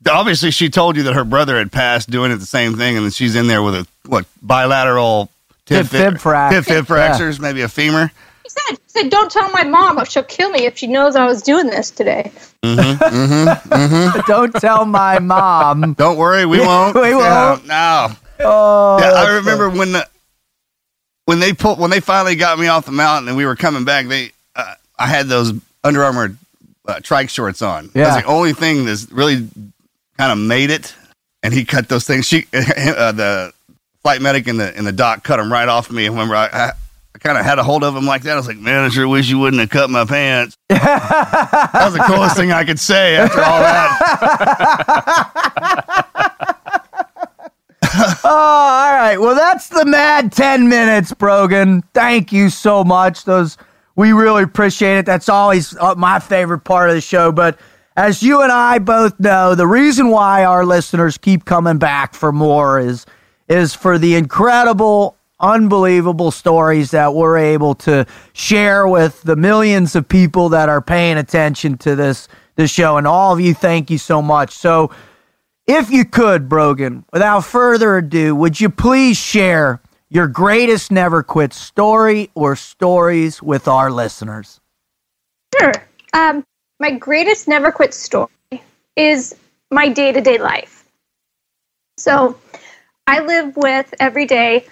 Speaker 3: Obviously, she told you that her brother had passed doing it the same thing, and then she's in there with a what bilateral
Speaker 1: Fib- fib frac-
Speaker 3: fib, fib
Speaker 1: Yeah.
Speaker 3: fractures, maybe a femur.
Speaker 5: She said, she said, "Don't tell my mom, or she'll kill me if she knows I was doing this today."
Speaker 1: don't tell my mom.
Speaker 3: Don't worry, we won't.
Speaker 1: We won't.
Speaker 3: Yeah, no.
Speaker 1: Oh,
Speaker 3: Yeah, I
Speaker 1: that's
Speaker 3: remember when the when they pulled when they finally got me off the mountain and we were coming back. They uh, I had those Under Armour uh, trike shorts on.
Speaker 1: Yeah.
Speaker 3: That's the only thing that's really kind of made it. And he cut those things. She uh, the flight medic in the in the dock cut them right off me. And remember, I, I, I kind of had a hold of him like that. I was like, man, I sure wish you wouldn't have cut my pants. that was the coolest thing I could say after all that.
Speaker 1: Oh, all right. Well, that's the mad 10 minutes, Brogan. Thank you so much. Those we really appreciate it. That's always uh, my favorite part of the show, but as you and I both know, the reason why our listeners keep coming back for more is is for the incredible unbelievable stories that we're able to share with the millions of people that are paying attention to this this show and all of you thank you so much. So if you could, Brogan, without further ado, would you please share your greatest never quit story or stories with our listeners?
Speaker 5: Sure. Um, my greatest never quit story is my day to day life. So, I live with every day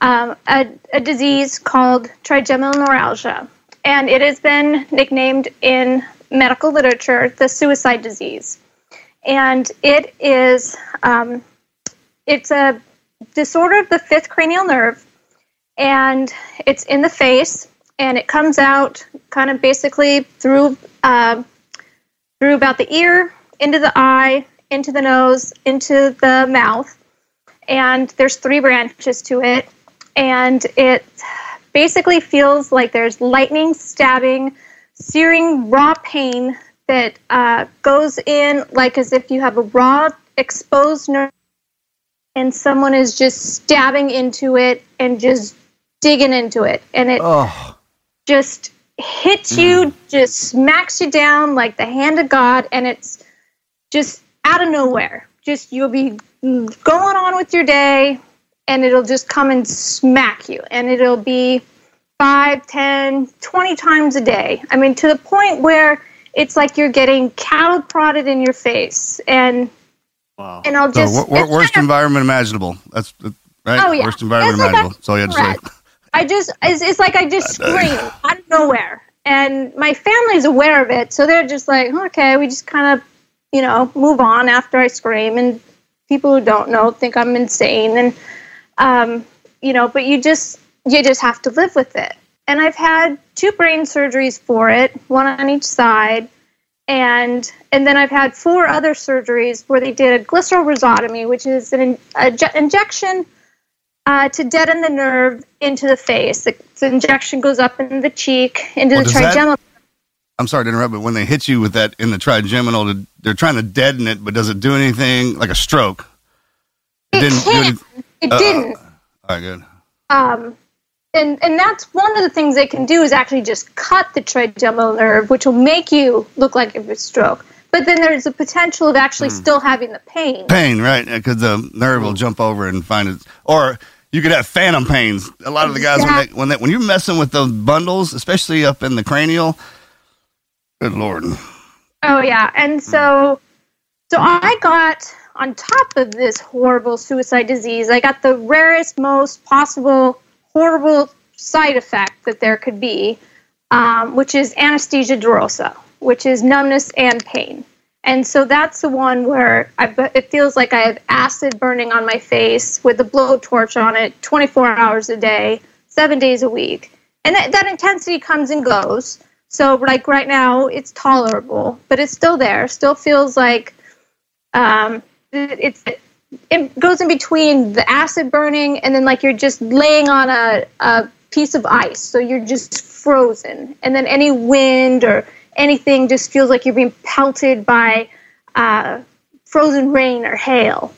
Speaker 5: um, a, a disease called trigeminal neuralgia, and it has been nicknamed in medical literature the suicide disease. And it is um, it's a disorder of the fifth cranial nerve, and it's in the face, and it comes out kind of basically through uh, through about the ear, into the eye, into the nose, into the mouth, and there's three branches to it, and it basically feels like there's lightning, stabbing, searing, raw pain that uh, goes in like as if you have a raw exposed nerve and someone is just stabbing into it and just digging into it. And it
Speaker 1: Oh,
Speaker 5: just hits you just smacks you down like the hand of god and it's just out of nowhere. Just you'll be going on with your day and it'll just come and smack you and it'll be five, ten, twenty times a day i mean to the point where it's like you're getting cattle prodded in your face and
Speaker 4: Wow.
Speaker 5: and i'll
Speaker 3: So,
Speaker 5: just
Speaker 3: wor- wor- worst
Speaker 5: kind of-
Speaker 3: environment imaginable. That's right.
Speaker 5: Oh, yeah.
Speaker 3: Worst environment
Speaker 5: It's like
Speaker 3: imaginable.
Speaker 5: a-
Speaker 3: That's you had to say.
Speaker 5: I just, it's, it's like I just scream out of nowhere. And my family's aware of it. So they're just like, okay, we just kind of, you know, move on after I scream. And people who don't know think I'm insane. And, um, you know, but you just, you just have to live with it. And I've had two brain surgeries for it, one on each side. And and then I've had four other surgeries where they did a glycerol which is an in, injection uh, to deaden the nerve into the face. The, the injection goes up in the cheek, into
Speaker 3: Well,
Speaker 5: the
Speaker 3: does that-
Speaker 5: trigeminal.
Speaker 3: I'm sorry to interrupt, but when they hit you with that in the trigeminal, they're trying to deaden it, but does it do anything like a stroke?
Speaker 5: It,
Speaker 3: didn't do any-
Speaker 5: It
Speaker 3: Uh,
Speaker 5: didn't.
Speaker 3: All right, good.
Speaker 5: Um, and and that's one of the things they can do is actually just cut the trigeminal nerve, which will make you look like it was stroke. But then there's the potential of actually still having the pain.
Speaker 3: Pain, right? Because the nerve will jump over and find it, or you could have phantom pains. A lot of the guys when they, when they, when you're messing with those bundles, especially up in the cranial, good lord.
Speaker 5: Oh yeah, and so so I got on top of this horrible suicide disease, I got the rarest, most possible horrible side effect that there could be, um, which is anesthesia dolorosa, which is numbness and pain. And so that's the one where I, it feels like I have acid burning on my face with a blowtorch on it 24 hours a day, seven days a week. And that, that intensity comes and goes. So, like right now, it's tolerable, but it's still there. Still feels like um, it's it goes in between the acid burning and then like you're just laying on a, a piece of ice, so you're just frozen. And then any wind or anything just feels like you're being pelted by uh, frozen rain or hail.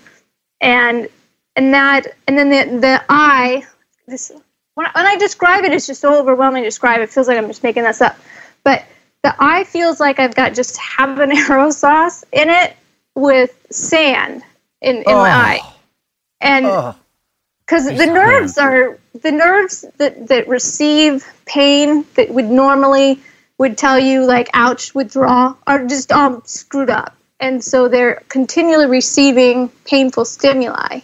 Speaker 5: And and that and then the the eye this when I, when I describe it, it's just so overwhelming to describe. It feels like I'm just making this up. But the eye feels like I've got just habanero sauce in it with sand in, in my eye. And
Speaker 1: oh.
Speaker 5: because the nerves are the nerves that, that receive pain that would normally would tell you like ouch withdraw are just all screwed up and so they're continually receiving painful stimuli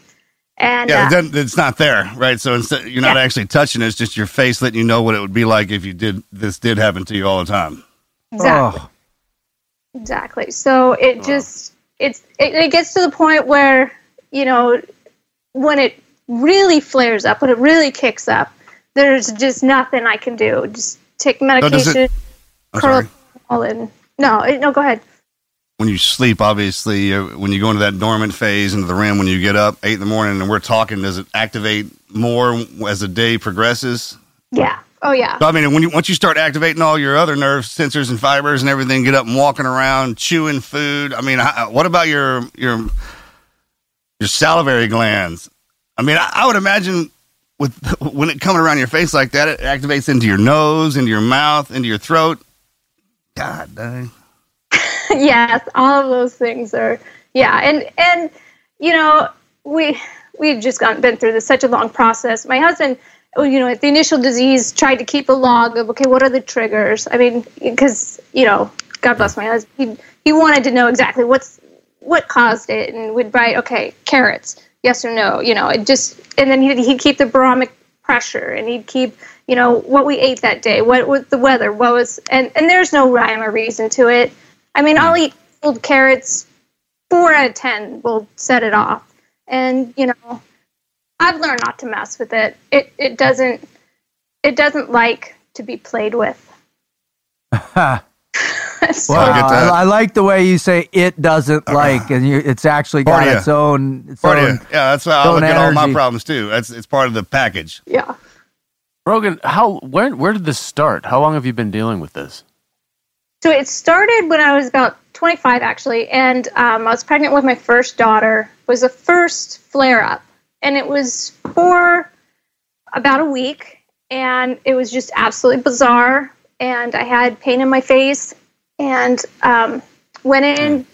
Speaker 5: and
Speaker 3: Yeah,
Speaker 5: uh,
Speaker 3: doesn't- it's not there, right? So instead, you're not
Speaker 5: Yeah.
Speaker 3: actually touching it. It's just your face letting you know what it would be like if you did this did happen to you all the time.
Speaker 5: exactly
Speaker 1: Oh.
Speaker 5: Exactly. So it just it's it, it gets to the point where you know when it really flares up, when it really kicks up, there's just nothing I can do. Just take
Speaker 3: it-
Speaker 5: medication,
Speaker 3: I'm
Speaker 5: curl
Speaker 3: sorry.
Speaker 5: all in. No, it- no, go ahead.
Speaker 3: When you sleep, obviously, uh, when you go into that dormant phase into the REM, when you get up eight in the morning and we're talking, does it activate more as the day progresses?
Speaker 5: Yeah. Oh yeah.
Speaker 3: So, I mean, when you once you start activating all your other nerve sensors and fibers and everything, get up and walking around, chewing food. I mean, how, what about your your your salivary glands? I mean, I, I would imagine with when it coming around your face like that, it activates into your nose, into your mouth, into your throat. God dang.
Speaker 5: yes, all of those things are yeah, and and you know we we've just gone been through this such a long process. My husband, you know, at the initial disease, tried to keep a log of okay, what are the triggers? I mean, because you know, God bless my husband, he he wanted to know exactly what's what caused it, and would write okay, carrots, yes or no, you know, it just and then he'd, he'd keep the barometric pressure, and he'd keep you know what we ate that day, what was the weather, what was, and and there's no rhyme or reason to it. I mean, I'll eat cold carrots. Four out of ten will set it off, and you know, I've learned not to mess with it. It it doesn't it doesn't like to be played with. So-
Speaker 1: Wow,
Speaker 3: I.
Speaker 1: I, I like the way you say it doesn't like, and you, it's actually got
Speaker 3: Part of
Speaker 1: its own. Its
Speaker 3: Part
Speaker 1: own.
Speaker 3: Yeah, that's how I
Speaker 1: own
Speaker 3: look at all my problems too. That's it's part of the package.
Speaker 5: yeah.
Speaker 4: Brogan, how where where did this start? How long have you been dealing with this?
Speaker 5: so it started when I was about 25, actually, and um, I was pregnant with my first daughter. It was the first flare up, and it was for about a week, and it was just absolutely bizarre. And I had pain in my face, and um, went in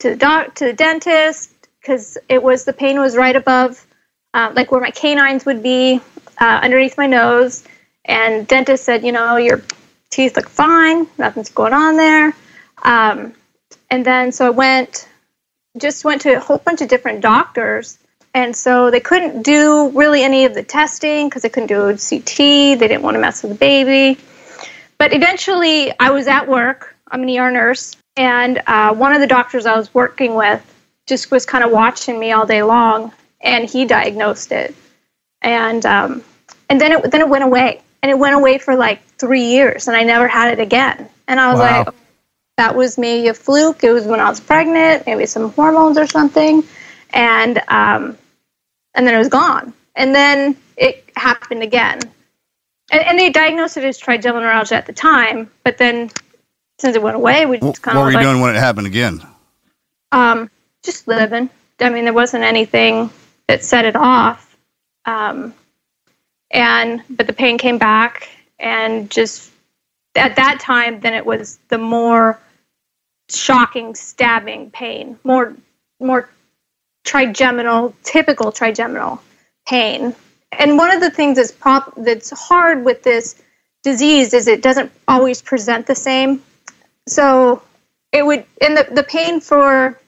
Speaker 5: to the doc to the dentist because it was the pain was right above, uh, like where my canines would be, uh, underneath my nose. And dentist said, you know, your teeth look fine, nothing's going on there. Um, and then so I went, just went to a whole bunch of different doctors. And so they couldn't do really any of the testing because they couldn't do CT. They didn't want to mess with the baby. But eventually, I was at work. I'm an ER nurse. And uh, one of the doctors I was working with just was kind of watching me all day long, and he diagnosed it. And um, and then it then it went away, and it went away for like three years, and I never had it again. And I was
Speaker 1: Wow.
Speaker 5: like, that was maybe a fluke. It was when I was pregnant, maybe some hormones or something, and um, and then it was gone. And then it happened again, and, and they diagnosed it as trigeminal neuralgia at the time, but then since it went away, we just kind
Speaker 3: what
Speaker 5: of
Speaker 3: were you
Speaker 5: like,
Speaker 3: doing when it happened again?
Speaker 5: um, just living. I mean, there wasn't anything that set it off. Um, and but the pain came back, and just at that time, then it was the more shocking, stabbing pain, more more trigeminal, typical trigeminal pain. And one of the things that's prop that's hard with this disease is it doesn't always present the same. So it would, and the, the pain for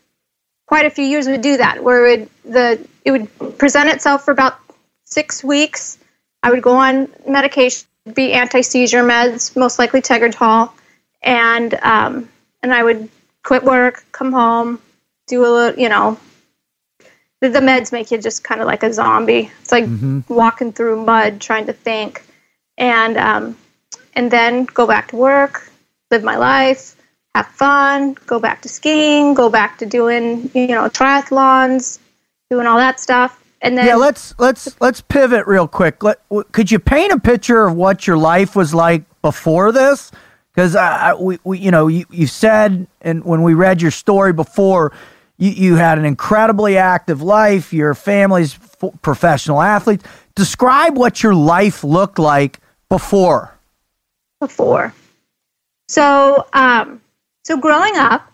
Speaker 5: quite a few years would do that, where it would, the it would present itself for about six weeks. I would go on medication, be anti seizure meds, most likely Tegretol, and um, and I would quit work, come home, do a little, you know. The, the meds make you just kind of like a zombie. It's like walking through mud, trying to think, and um, and then go back to work, live my life, have fun, go back to skiing, go back to doing you know triathlons, doing all that stuff, and then
Speaker 1: Yeah, let's let's let's pivot real quick. Let, w- could you paint a picture of what your life was like before this? Because I, I- we, we, you know, you, you said, and when we read your story before, you, you had an incredibly active life. Your family's f- professional athletes. Describe what your life looked like before.
Speaker 5: before. So, um, so growing up,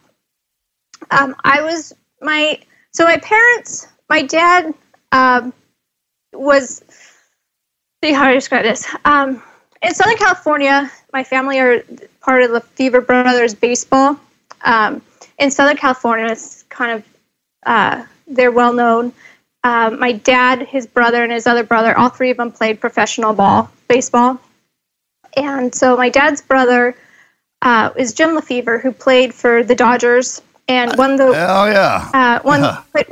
Speaker 5: um, I was my so my parents. My dad um, was see how I describe this. Um, in Southern California, my family are part of the Fever Brothers baseball. Um, in Southern California, it's kind of uh, they're well known. Um, my dad, his brother, and his other brother, all three of them played professional ball, baseball. And so my dad's brother uh, is Jim Lefebvre, who played for the Dodgers and won the
Speaker 3: Oh yeah.
Speaker 5: uh, won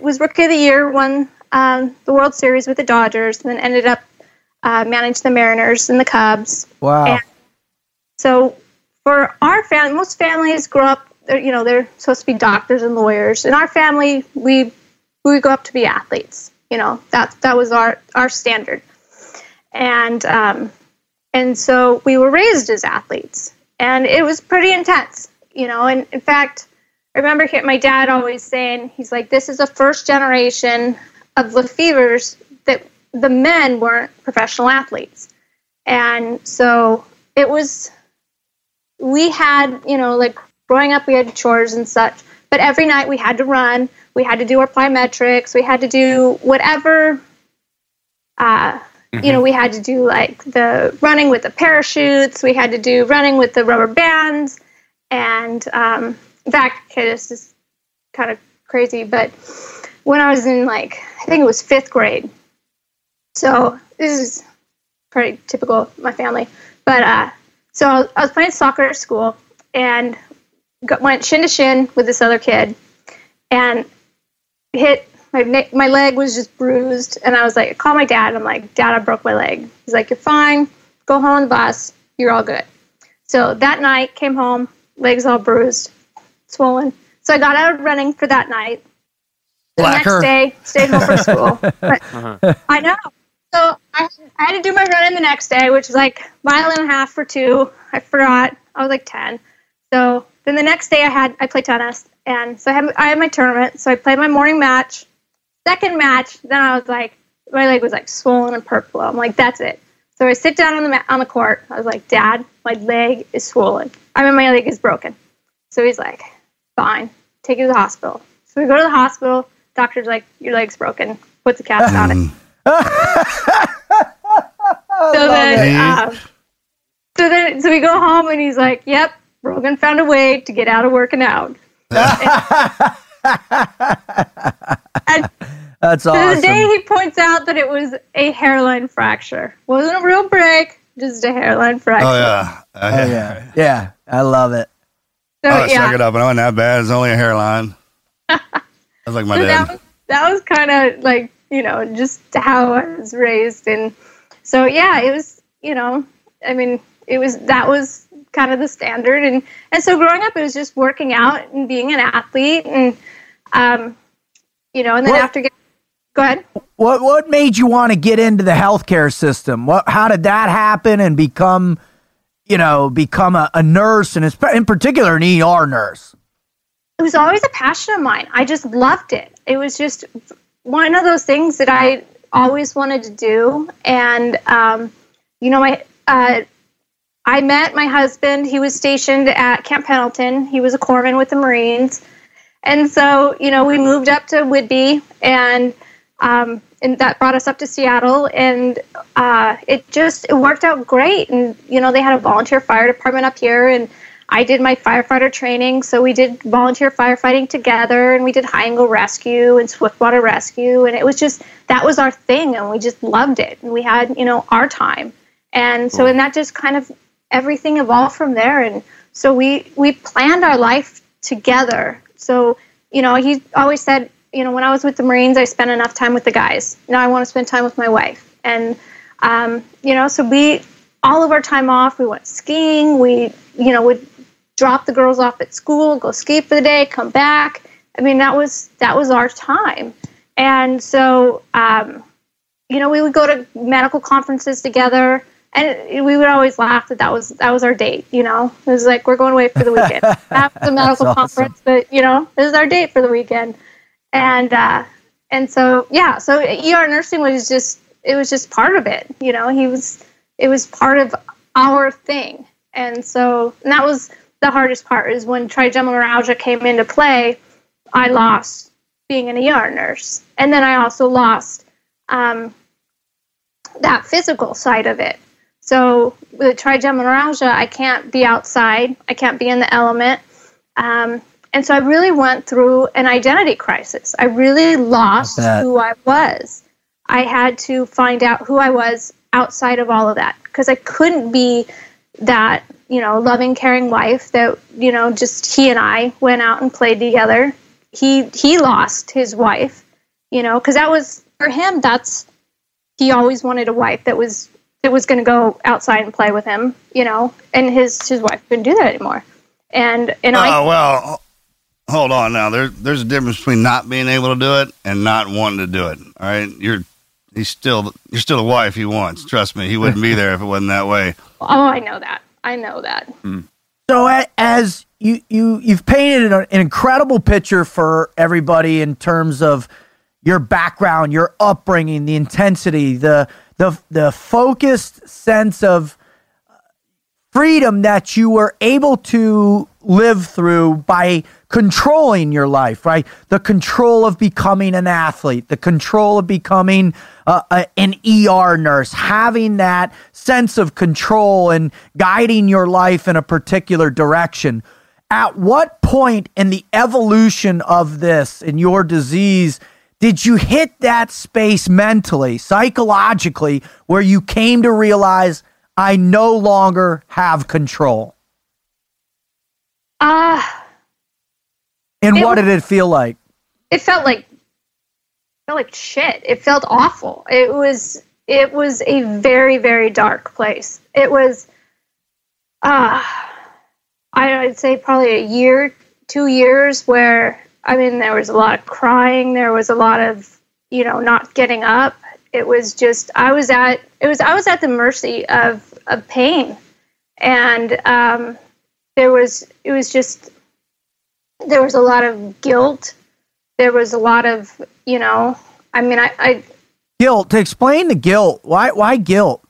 Speaker 5: was rookie of the year, won um, the World Series with the Dodgers, and then ended up uh, managed the Mariners and the Cubs.
Speaker 1: Wow.
Speaker 5: And so for our family, most families grow up. They're- You know, they're supposed to be doctors and lawyers. In our family, we we grew up to be athletes. You know, that that was our our standard, and um, and so we were raised as athletes, and it was pretty intense. You know, and in fact, I remember my dad always saying, he's like, this is the first generation of Lefebvres that the men weren't professional athletes. And so it was, we had, you know, like growing up, we had chores and such, but every night we had to run, we had to do our plyometrics, we had to do whatever, uh, you know, we had to do like the running with the parachutes, we had to do running with the rubber bands. And um, in fact, okay, this is kind of crazy, but when I was in like, I think it was fifth grade, so this is pretty typical of my family. But uh, so I was, playing soccer at school and went shin to shin with this other kid and hit my ne- my leg was just bruised. And I was like, I called my dad. I'm like, Dad, I broke my leg. He's like, You're fine. Go home on the bus. You're all good. So that night, came home, legs all bruised, swollen. So I got out of running for that night. The
Speaker 1: Blacker.
Speaker 5: next day, stayed home from school. But- uh-huh. I know. So I, I had to do my running the next day, which was like mile and a half for two. I forgot. I was like ten. So then the next day I had I played tennis, and so I had I had my tournament. So I played my morning match. Second match, then I was like, my leg was like swollen and purple. I'm like, that's it. So I sit down on the ma- on the court. I was like, Dad, my leg is swollen. I mean, my leg is broken. So he's like, fine, take you to the hospital. So we go to the hospital. Doctor's like, your leg's broken. Puts a cast on it. so then, um, so then, so we go home, and he's like, "Yep, Brogan found a way to get out of working out." and
Speaker 1: That's
Speaker 5: to
Speaker 1: awesome.
Speaker 5: the day he points out that it was a hairline fracture. Wasn't a real break, just a hairline fracture.
Speaker 3: Oh yeah. Uh,
Speaker 1: Oh, yeah. Yeah. I love it.
Speaker 5: So
Speaker 3: Oh, suck
Speaker 5: yeah,
Speaker 3: it up. It wasn't that bad. It's only a hairline. That's like my
Speaker 5: so that
Speaker 3: dad.
Speaker 5: was, that was kind of like you know just how I was raised, and so yeah, it was you know, I mean, it was that was kind of the standard, and and so growing up, it was just working out and being an athlete, and um, you know, and then
Speaker 1: What-
Speaker 5: after getting, go ahead.
Speaker 1: What what made you want to get into the healthcare system? What how did that happen and become, you know, become a, a nurse and in particular an ER nurse?
Speaker 5: it was always a passion of mine. I just loved it. It was just one of those things that I always wanted to do. And, um, you know, my, uh, I met my husband. He was stationed at Camp Pendleton. He was a corpsman with the Marines. And so, you know, we moved up to Whidbey and, um, and that brought us up to Seattle. And uh, it just, it worked out great. And, you know, they had a volunteer fire department up here and, I did my firefighter training, so we did volunteer firefighting together, and we did high angle rescue and swiftwater rescue, and it was just that was our thing, and we just loved it, and we had you know our time, and so and that just kind of everything evolved from there, and so we we planned our life together. So you know he always said you know when I was with the Marines, I spent enough time with the guys. Now I want to spend time with my wife, and um, you know so we all of our time off, we went skiing, we you know would drop the girls off at school, go ski for the day, come back. I mean, that was that was our time, and so um, you know we would go to medical conferences together, and we would always laugh that that was that was our date. You know, it was like we're going away for the weekend, have the medical
Speaker 1: awesome.
Speaker 5: conference, but you know, this is our date for the weekend, and uh, and so yeah, so ER nursing was just it was just part of it. You know, he was it was part of our thing, and so and that was the hardest part is when trigeminal neuralgia came into play. I lost being an ER nurse, and then I also lost um, that physical side of it. So with trigeminal neuralgia, I can't be outside, I can't be in the element, um, and so I really went through an identity crisis. I really lost
Speaker 1: bet.
Speaker 5: who I was. I had to find out who I was outside of all of that because I couldn't be that you know loving caring wife that you know just he and I went out and played together he he lost his wife you know because that was for him that's he always wanted a wife that was that was going to go outside and play with him you know and his his wife couldn't do that anymore and and I
Speaker 3: Oh
Speaker 5: I
Speaker 3: well, hold on now. There's there's a difference between not being able to do it and not wanting to do it. All right, you're he's still you're still the wife he wants. Trust me, he wouldn't be there if it wasn't that way.
Speaker 5: oh I know that I know that
Speaker 1: hmm. So as you you you've painted an an incredible picture for everybody in terms of your background, your upbringing, the intensity, the the the focused sense of freedom that you were able to live through by controlling your life, right? The control of becoming an athlete, the control of becoming uh, a, an ER nurse, having that sense of control and guiding your life in a particular direction. At what point in the evolution of this, in your disease, did you hit that space mentally, psychologically, where you came to realize I no longer have control?
Speaker 5: ah
Speaker 1: And what
Speaker 5: was-
Speaker 1: did it feel like?
Speaker 5: it felt like felt like shit. It felt awful. It was it was a very very dark place. It was uh I'd say probably a year, 2 years where I mean there was a lot of crying, there was a lot of, you know, not getting up. It was just I was at it was I was at the mercy of of pain. And um there was it was just there was a lot of guilt. There was a lot of you know. I mean, I, I
Speaker 1: Guilt. To explain the guilt. Why? Why guilt?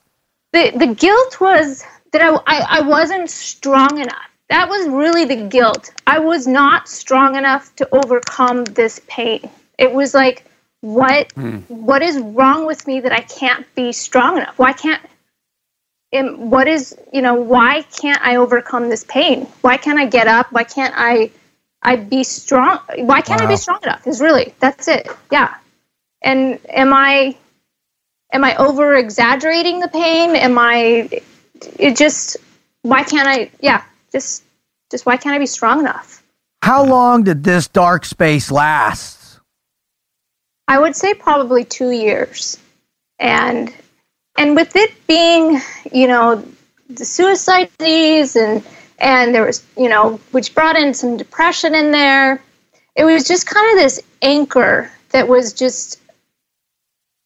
Speaker 5: the the guilt was that I, I I wasn't strong enough. That was really the guilt. I was not strong enough to overcome this pain. It was like what hmm. what is wrong with me that I can't be strong enough? Why can't and what is you know why can't I overcome this pain? Why can't I get up? Why can't I I be strong? Why can't I be strong enough? Is really that's it. Yeah. And am I am I over exaggerating the pain? Am I it just why can't I yeah, just just why can't I be strong enough?
Speaker 1: How long did this dark space last?
Speaker 5: I would say probably 2 years. And and with it being, you know, the suicide disease and and there was, you know, which brought in some depression in there. It was just kind of this anchor that was just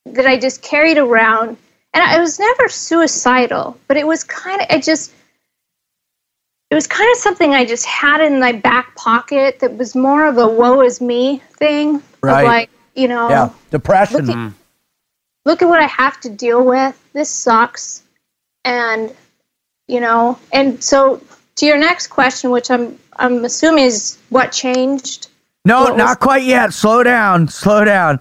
Speaker 5: that I just carried around. And I was never suicidal, but it was kind of, I just, it was kind of something I just had in my back pocket that was more of a woe is me thing.
Speaker 1: Right.
Speaker 5: Of like, you know,
Speaker 1: Yeah, depression.
Speaker 5: look at, look at what I have to deal with. This sucks. And, you know, and so to your next question, which I'm, I'm assuming is what changed.
Speaker 1: No,
Speaker 5: What
Speaker 1: not quite yet. Slow down. Slow down.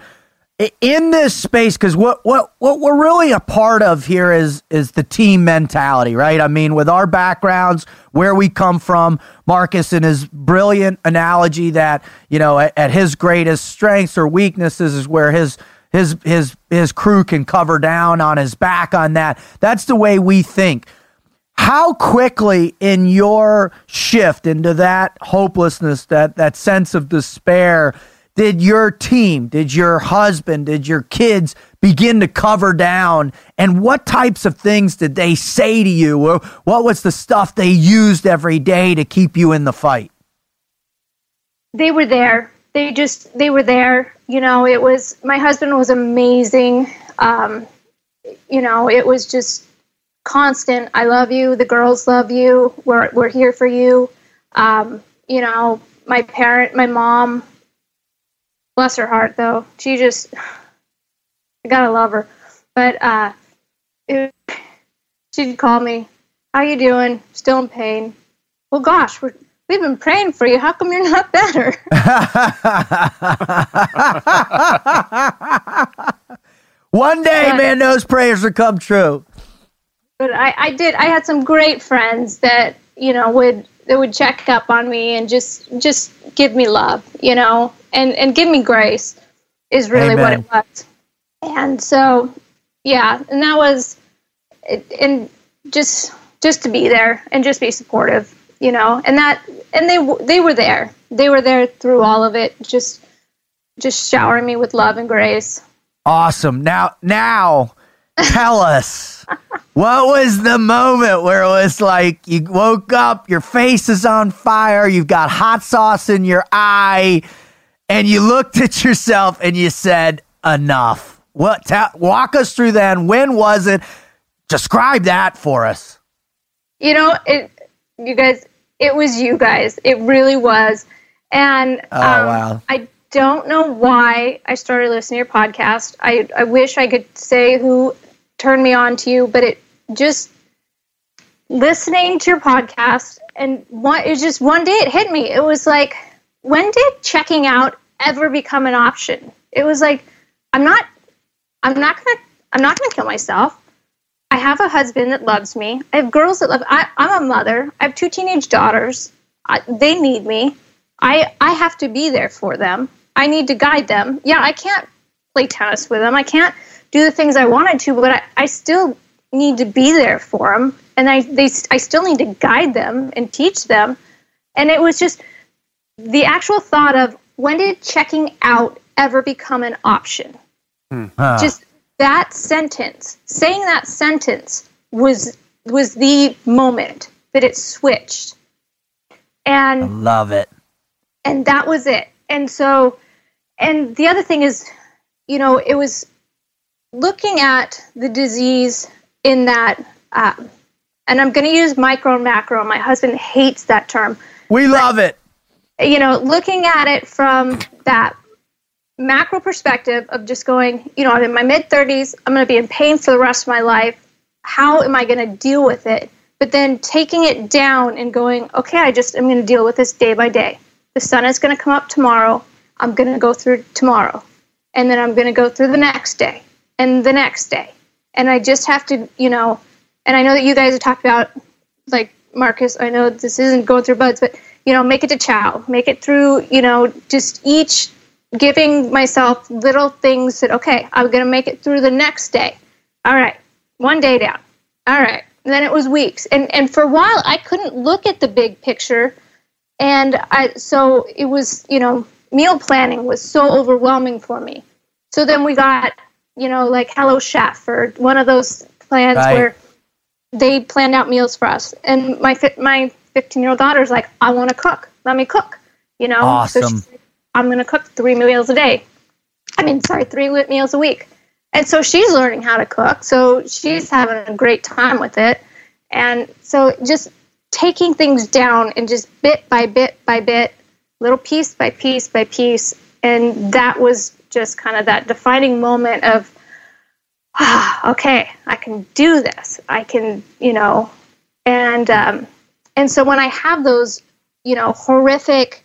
Speaker 1: In this space, because what, what what we're really a part of here is is the team mentality, right? I mean, with our backgrounds, where we come from, Marcus and his brilliant analogy that you know at, at his greatest strengths or weaknesses is where his his his his crew can cover down on his back on that. That's the way we think. How quickly in your shift into that hopelessness, that that sense of despair, did your team, did your husband, did your kids begin to cover down? And what types of things did they say to you? Or What was the stuff they used every day to keep you in the fight?
Speaker 5: they were there. They just they were there. You know, it was my husband was amazing. Um, you know, it was just constant. I love you. The girls love you. We're we're here for you. Um, you know, my parent, my mom. Bless her heart, though. She just, I gotta love her. But uh, it, she'd call me. How you doing? Still in pain? Well, gosh, we're, we've been praying for you. How come you're not better?
Speaker 1: One day,
Speaker 5: Yeah.
Speaker 1: man, those prayers will come true.
Speaker 5: but I, I did. I had some great friends that you know would that would check up on me and just just give me love, you know, and and give me grace is really what it was. And so, yeah, and that was, and just just to be there and just be supportive, you know, and that and they they were there. They were there through all of it, just just showering me with love and grace.
Speaker 1: Awesome. Now, now, tell us what was the moment where it was like you woke up, your face is on fire, you've got hot sauce in your eye, and you looked at yourself and you said, "Enough." What? Ta- walk us through then. When was it? Describe that for us.
Speaker 5: you know it you guys it was you guys it really was and
Speaker 1: Oh,
Speaker 5: um,
Speaker 1: wow.
Speaker 5: i don't know why i started listening to your podcast i i wish i could say who turned me on to you but it just listening to your podcast and one it just one day it hit me it was like when did checking out ever become an option it was like i'm not i'm not gonna i'm not gonna kill myself I have a husband that loves me. I have girls that love. I, I'm a mother. I have two teenage daughters. I, they need me. I I have to be there for them. I need to guide them. Yeah, I can't play tennis with them. I can't do the things I wanted to, but I, I still need to be there for them. And I they I still need to guide them and teach them. And it was just the actual thought of when did checking out ever become an option? Hmm.
Speaker 1: Huh.
Speaker 5: just that sentence saying that sentence was was the moment that it switched and
Speaker 1: Love it.
Speaker 5: and that was it and so and the other thing is you know it was looking at the disease in that uh, and I'm going to use micro and macro. My husband hates that term.
Speaker 1: We love it.
Speaker 5: You know, looking at it from that macro perspective of just going, you know, I'm in my mid 30s, I'm going to be in pain for the rest of my life. How am I going to deal with it? But then taking it down and going, okay, I just I'm going to deal with this day by day. The sun is going to come up tomorrow. I'm going to go through tomorrow. And then I'm going to go through the next day and the next day. And I just have to, you know, and I know that you guys have talked about, like Marcus, I know this isn't going through BUD/S, but, you know, make it to chow, make it through, you know, just each giving myself little things that, okay, I'm going to make it through the next day. All right, one day down. All right. And then it was weeks. And, and for a while, I couldn't look at the big picture. And I, so it was, you know, meal planning was so overwhelming for me. So then we got, you know, like Hello Chef or one of those plans
Speaker 1: Right.
Speaker 5: where they planned out meals for us. And my my 15 year old daughter's like, I want to cook. Let me cook. You know,
Speaker 1: Awesome.
Speaker 5: she's like, I'm going to cook three meals a day. I mean, sorry, three meals a week. And so she's learning how to cook. So she's having a great time with it. And so just taking things down and just bit by bit by bit, little piece by piece by piece. And that was just kind of that defining moment of, ah, okay, I can do this. I can, you know, and um, and so when I have those, you know, horrific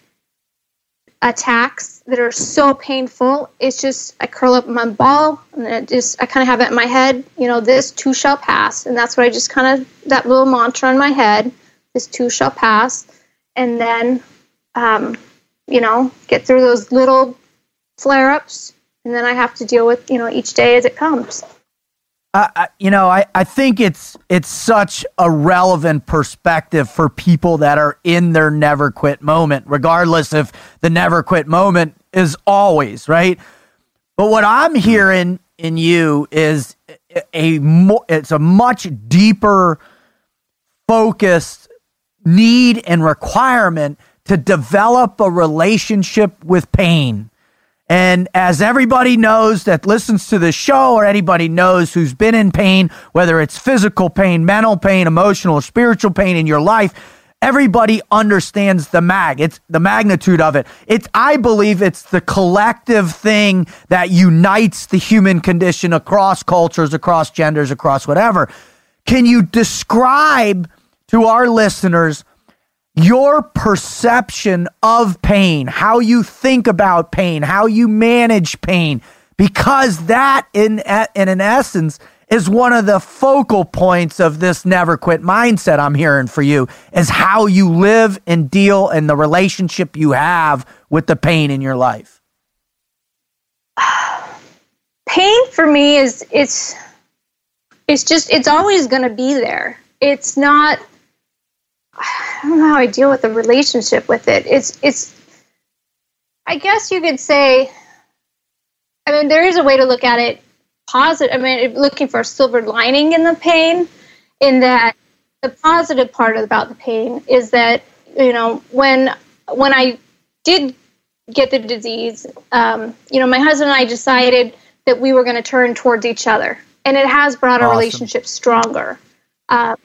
Speaker 5: attacks that are so painful, it's just I curl up my ball and it just I kind of have it in my head, you know, this too shall pass, and that's what I just kind of that little mantra in my head, this too shall pass, and then, um, you know, get through those little flare ups, and then I have to deal with you know each day as it comes.
Speaker 1: I, you know, I, I think it's it's such a relevant perspective for people that are in their never quit moment, regardless if the never quit moment is always right. But what I'm hearing in you is a, a it's a much deeper focused need and requirement to develop a relationship with pain. And as everybody knows that listens to the show, or anybody knows who's been in pain, whether it's physical pain, mental pain, emotional, spiritual pain in your life, everybody understands the mag. It's the magnitude of it. It's, I believe, it's the collective thing that unites the human condition across cultures, across genders, across whatever. Can you describe to our listeners? Your perception of pain, how you think about pain, how you manage pain, because that, in in an essence, is one of the focal points of this never quit mindset. I'm hearing for you is how you live and deal and the relationship you have with the pain in your life.
Speaker 5: pain for me is it's it's just it's always going to be there it's not i don't know how i deal with the relationship with it it's it's i guess you could say i mean there is a way to look at it positive i mean looking for a silver lining in the pain in that the positive part about the pain is that you know when when i did get the disease, um, you know, my husband and I decided that we were going to turn towards each other, and it has brought our
Speaker 1: Awesome.
Speaker 5: relationship stronger. Uh,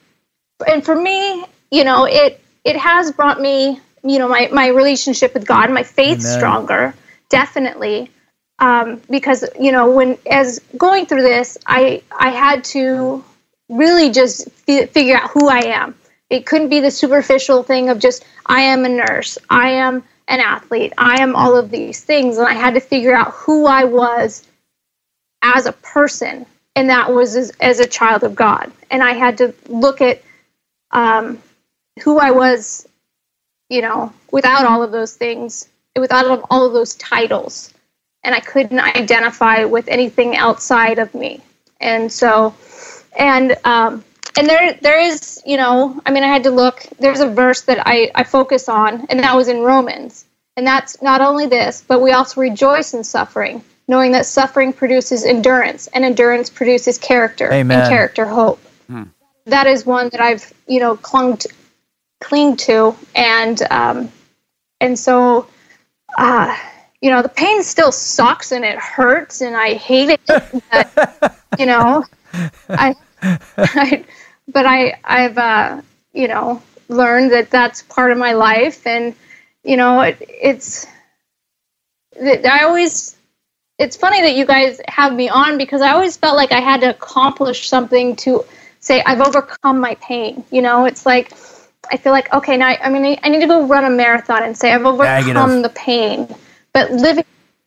Speaker 5: and for me, you know, it it has brought me, you know, my my relationship with God, my faith
Speaker 1: Amen.
Speaker 5: stronger, definitely. Um, because you know, when as going through this, I I had to really just fi- figure out who I am. It couldn't be the superficial thing of just I am a nurse, I am an athlete, I am all of these things, and I had to figure out who I was as a person, and that was as, as a child of God. And I had to look at um, who I was, you know, without all of those things, without all of those titles, and I couldn't identify with anything outside of me. And so, and um, and there there is, you know, I mean, I had to look. There's a verse that I I focus on, and that was in Romans. And that's not only this, but we also rejoice in suffering, knowing that suffering produces endurance, and endurance produces character,
Speaker 1: Amen.
Speaker 5: and character hope. That is one that I've, you know, clung to, cling to, and um, and so, uh, you know, the pain still sucks and it hurts, and I hate it. But, you know, I, I but I I've uh, you know learned that that's part of my life, and you know it, it's I always it's funny that you guys have me on because I always felt like I had to accomplish something to say I've overcome my pain. You know, it's like I feel like okay, now I mean I need to go run a marathon and say I've overcome the pain, but living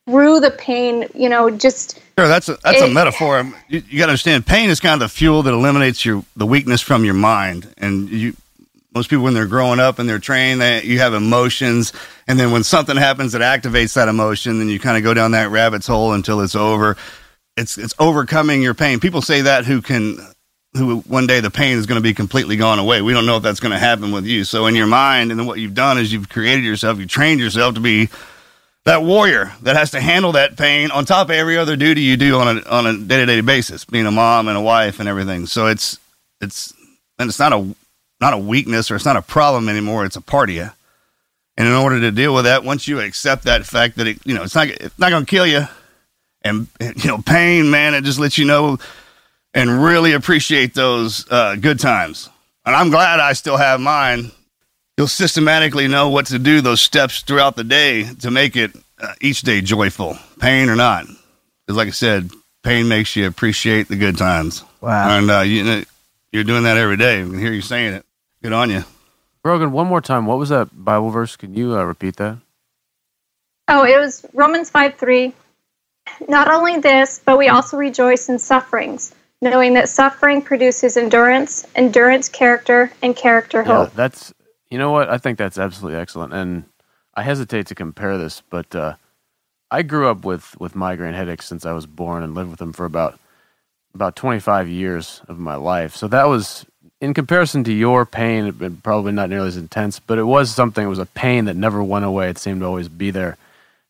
Speaker 5: through the pain, you know, just
Speaker 3: Sure, that's a that's a metaphor. You, you got to understand, pain is kind of the fuel that eliminates your the weakness from your mind. And you, most people when they're growing up and they're trained, they, you have emotions, and then when something happens that activates that emotion, then you kind of go down that rabbit's hole until it's over. It's it's overcoming your pain. People say that who can who one day the pain is going to be completely gone away. We don't know if that's going to happen with you. So in your mind, and then what you've done is you've created yourself, you trained yourself to be that warrior that has to handle that pain on top of every other duty you do on a on a day to day basis, being a mom and a wife and everything. So it's it's and it's not a not a weakness or it's not a problem anymore. It's a part of you. And in order to deal with that, once you accept that fact that it you know it's not it's not going to kill you, and you know pain, man, it just lets you know and really appreciate those uh, good times. And I'm glad I still have mine you'll systematically know what to do those steps throughout the day to make it uh, each day joyful pain or not because like i said pain makes you appreciate the good times
Speaker 1: Wow.
Speaker 3: and uh, you, you're doing that every day i can hear you saying it good on you
Speaker 4: Brogan, one more time. What was that Bible verse? Can you uh, repeat that?
Speaker 5: Oh, it was Romans 5 3. Not only this, but we also rejoice in sufferings, knowing that suffering produces endurance, endurance, character, and character, hope.
Speaker 4: Yeah, that's you know what I think that's absolutely excellent, and I hesitate to compare this, but uh, I grew up with with migraine headaches since I was born and lived with them for about about 25 years of my life. So that was in comparison to your pain, probably not nearly as intense, but it was something. It was a pain that never went away. It seemed to always be there,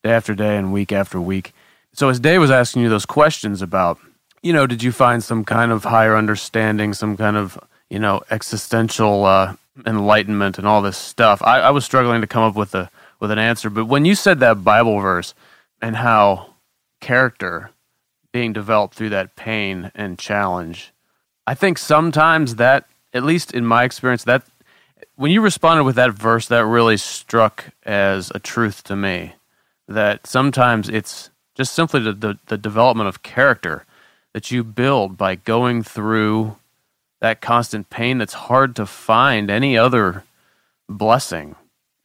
Speaker 4: day after day and week after week. So as Dave was asking you those questions about, you know, did you find some kind of higher understanding, some kind of, you know, existential uh, enlightenment and all this stuff? I, I was struggling to come up with a with an answer. But when you said that Bible verse and how character being developed through that pain and challenge, I think sometimes that, at least in my experience, that when you responded with that verse, that really struck as a truth to me. That sometimes it's just simply the, the, the development of character that you build by going through that constant pain that's hard to find any other blessing,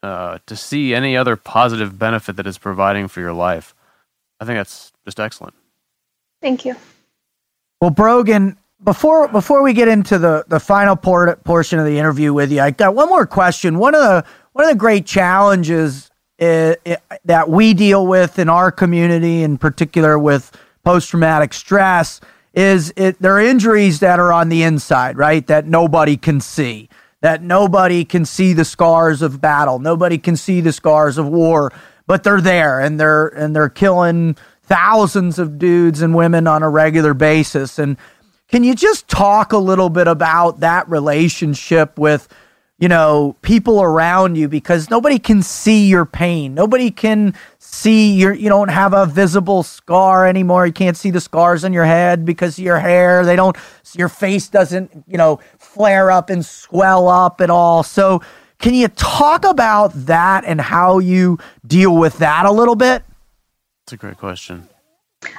Speaker 4: uh, to see any other positive benefit that it's providing for your life. I think that's just excellent.
Speaker 5: Thank you.
Speaker 1: Well, Brogan, before before we get into the the final por- portion of the interview with you, I got one more question. One of the one of the great challenges i i that we deal with in our community, in particular with post traumatic stress, is it there are injuries that are on the inside, right? That nobody can see. That nobody can see the scars of battle. Nobody can see the scars of war, but they're there and they're and they're killing thousands of dudes and women on a regular basis. And can you just talk a little bit about that relationship with, you know, people around you because nobody can see your pain. Nobody can see your you don't have a visible scar anymore. You can't see the scars on your head because of your hair. They don't your face doesn't, you know, flare up and swell up at all. So can you talk about that and how you deal with that a little bit?
Speaker 4: That's a great question.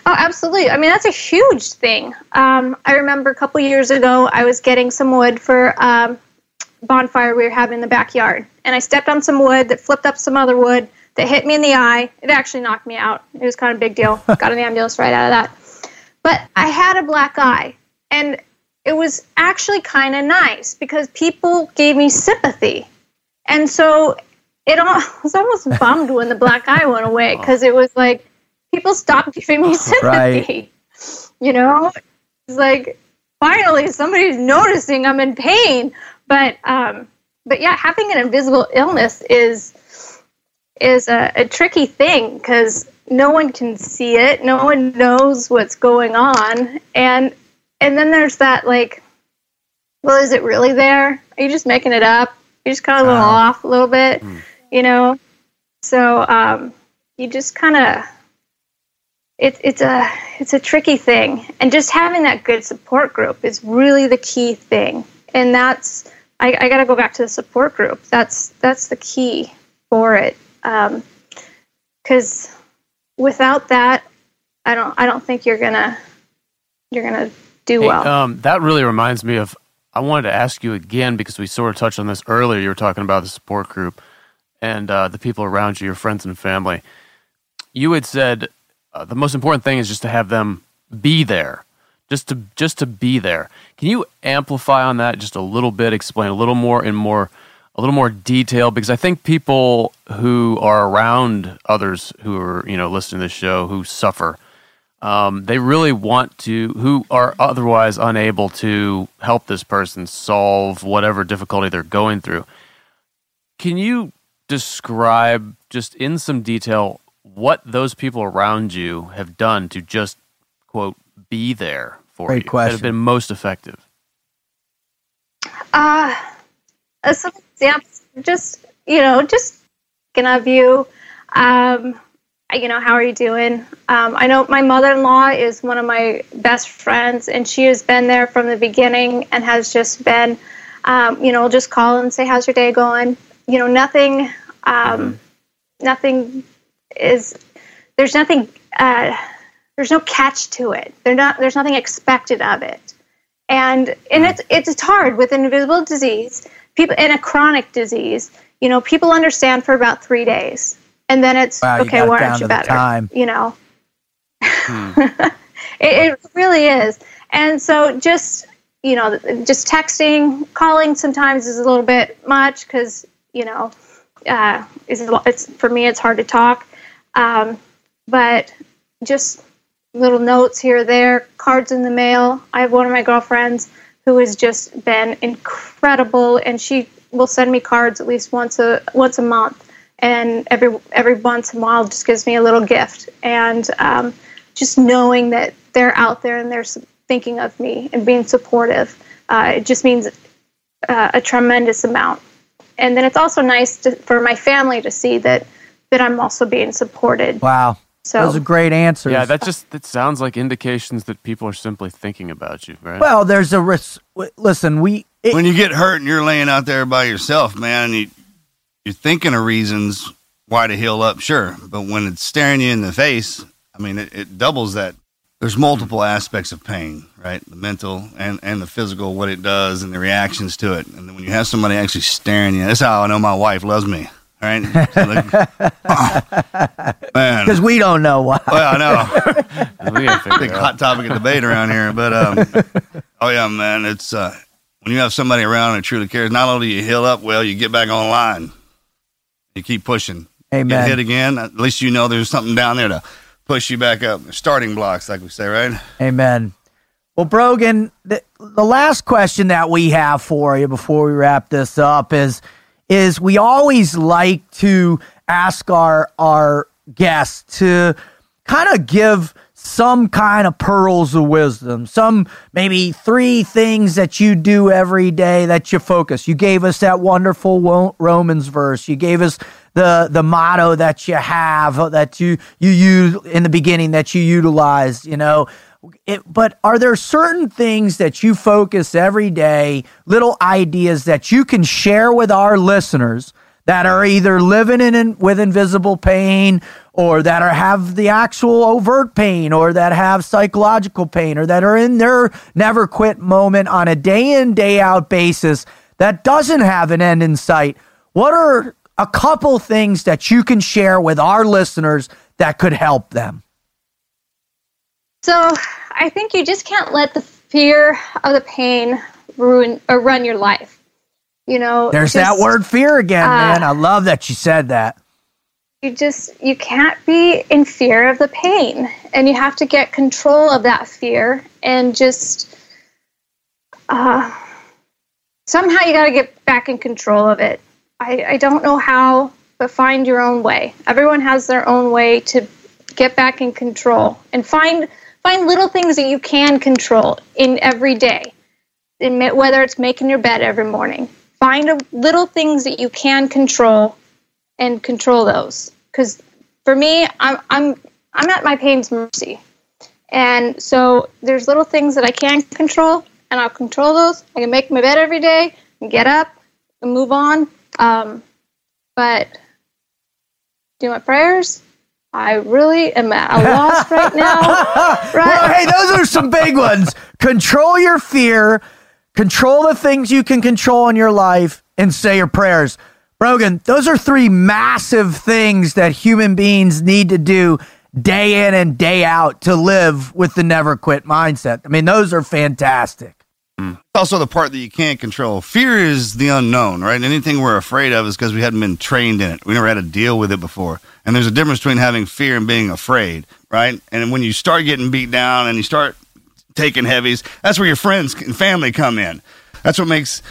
Speaker 5: Oh, absolutely. I mean, that's a huge thing. Um, I remember a couple years ago, I was getting some wood for um, bonfire we were having in the backyard, and I stepped on some wood that flipped up some other wood that hit me in the eye. It actually knocked me out. It was kind of a big deal. Got an ambulance right out of that. But I had a black eye, and it was actually kind of nice because people gave me sympathy, and so it all, I was almost bummed when the black eye went away oh. because it was like people stopped giving me sympathy. You know, it's like finally somebody's noticing I'm in pain. But um, but yeah, having an invisible illness is is a, a tricky thing because no one can see it, no one knows what's going on, and and then there's that like, well, is it really there? Are you just making it up? You're just kind of a little
Speaker 1: Wow.
Speaker 5: off a little bit, you know. So um, you just kind of it's it's a it's a tricky thing, and just having that good support group is really the key thing. and that's I, I got to go back to the support group. That's that's the key for it, because um, without that, I don't I don't think you're gonna you're gonna do
Speaker 4: Hey,
Speaker 5: well.
Speaker 4: um, that really reminds me of. I wanted to ask you again because we sort of touched on this earlier. You were talking about the support group and uh, the people around you, your friends and family. You had said uh, the most important thing is just to have them be there, just to just to be there. Can you amplify on that just a little bit? Explain a little more in more a little more detail because I think people who are around others who are you know listening to this show who suffer um, they really want to, who are otherwise unable to help this person solve whatever difficulty they're going through. Can you describe, just in some detail, what those people around you have done to just, quote, be there for
Speaker 1: Great
Speaker 4: you that
Speaker 1: question.
Speaker 4: have been most effective?
Speaker 5: Uh, some examples, just, you know, just thinking of you. Um, you know, how are you doing? Um, I know my mother in law is one of my best friends, and she has been there from the beginning and has just been, um, you know, just call and say, How's your day going? You know, nothing, um, nothing is, there's nothing, uh, there's no catch to it. They're not, there's nothing expected of it. And and it's it's hard with an invisible disease people in a chronic disease you know people understand for about three days and then it's
Speaker 1: Wow,
Speaker 5: okay why aren't you better?
Speaker 1: time.
Speaker 5: you know? It, it really is. And so just you know just texting calling sometimes is a little bit much because you know uh, is it's for me it's hard to talk. Um, but just little notes here there, cards in the mail. I have one of my girlfriends who has just been incredible, and she will send me cards at least once a once a month, and every every once in a while just gives me a little gift. And um, just knowing that they're out there and they're thinking of me and being supportive, uh, it just means uh, a tremendous amount. And then it's also nice to, for my family to see that that I'm also being supported.
Speaker 1: Wow.
Speaker 5: So
Speaker 1: Those are great answers.
Speaker 4: Yeah, that just that sounds like indications that people are simply thinking about you, right?
Speaker 1: well, there's a risk. Listen, we. It,
Speaker 3: when you get hurt and you're laying out there by yourself, man, you, you're thinking of reasons why to heal up, sure. But when it's staring you in the face, I mean, it, it doubles that. There's multiple aspects of pain, right? The mental and, and the physical, what it does and the reactions to it. And then when you have somebody actually staring you, that's how I know my wife loves me, right? So like, man.
Speaker 1: because we don't know why.
Speaker 3: Well, I know
Speaker 4: we gotta
Speaker 3: big hot topic of debate around here. But um, oh yeah, man, it's uh, when you have somebody around that truly cares. Not only do you heal up well, you get back online. You keep pushing.
Speaker 1: Amen.
Speaker 3: Get hit again. At least you know there's something down there to push you back up. Starting blocks, like we say, right?
Speaker 1: Amen. Well, Brogan, the, the last question that we have for you before we wrap this up is is we always like to ask our our guests to kind of give some kind of pearls of wisdom, some maybe three things that you do every day that you focus. You gave us that wonderful Romans verse. You gave us the the motto that you have that you you use in the beginning that you utilize. You know, it, but are there certain things that you focus every day, little ideas that you can share with our listeners that are either living in, in with invisible pain or that are have the actual overt pain or that have psychological pain or that are in their never quit moment on a day in day out basis that doesn't have an end in sight? What are a couple things that you can share with our listeners that could help them?
Speaker 5: So I think you just can't let the fear of the pain ruin or run your life. You know,
Speaker 1: there's
Speaker 5: just-
Speaker 1: that word fear again
Speaker 5: uh,
Speaker 1: man i love that you said that
Speaker 5: You just you can't be in fear of the pain, and you have to get control of that fear and just uh, somehow you got to get back in control of it. I, I don't know how, but find your own way. Everyone has their own way to get back in control and find find little things that you can control in every day. Whether it's making your bed every morning, find little things that you can control and control those. Because for me, I'm I'm I'm at my pain's mercy, and so there's little things that I can control, and I'll control those. I can make my bed every day and get up and move on. Um, but do my prayers. I really am at a loss right now.
Speaker 1: Well,
Speaker 5: Right?
Speaker 1: hey, those are some big ones. Control your fear, control the things you can control in your life, and say your prayers. Brogan, those are three massive things that human beings need to do day in and day out to live with the never quit mindset. I mean, those are fantastic.
Speaker 3: It's also the part that you can't control. Fear is the unknown, right? Anything we're afraid of is because we hadn't been trained in it. We never had to deal with it before. And there's a difference between having fear and being afraid, right? And when you start getting beat down and you start taking heavies, that's where your friends and family come in. That's what makes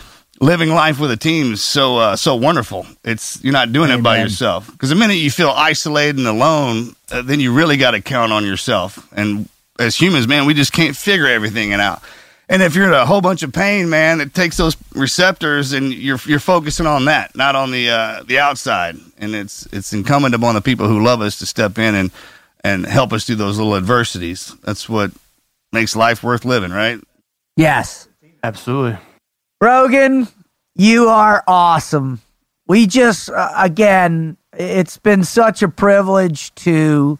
Speaker 3: living life with a team so uh, so wonderful. It's you're not doing it by yourself. Because the minute you feel isolated and alone, uh, then you really got to count on yourself. And as humans, man, we just can't figure everything out. And if you're in a whole bunch of pain, man, it takes those receptors, and you're you're focusing on that, not on the uh, the outside. And it's it's incumbent upon the people who love us to step in and and help us through those little adversities. That's what makes life worth living, right?
Speaker 1: Yes.
Speaker 4: Absolutely.
Speaker 1: Brogan, you are awesome. We just, uh, again, it's been such a privilege to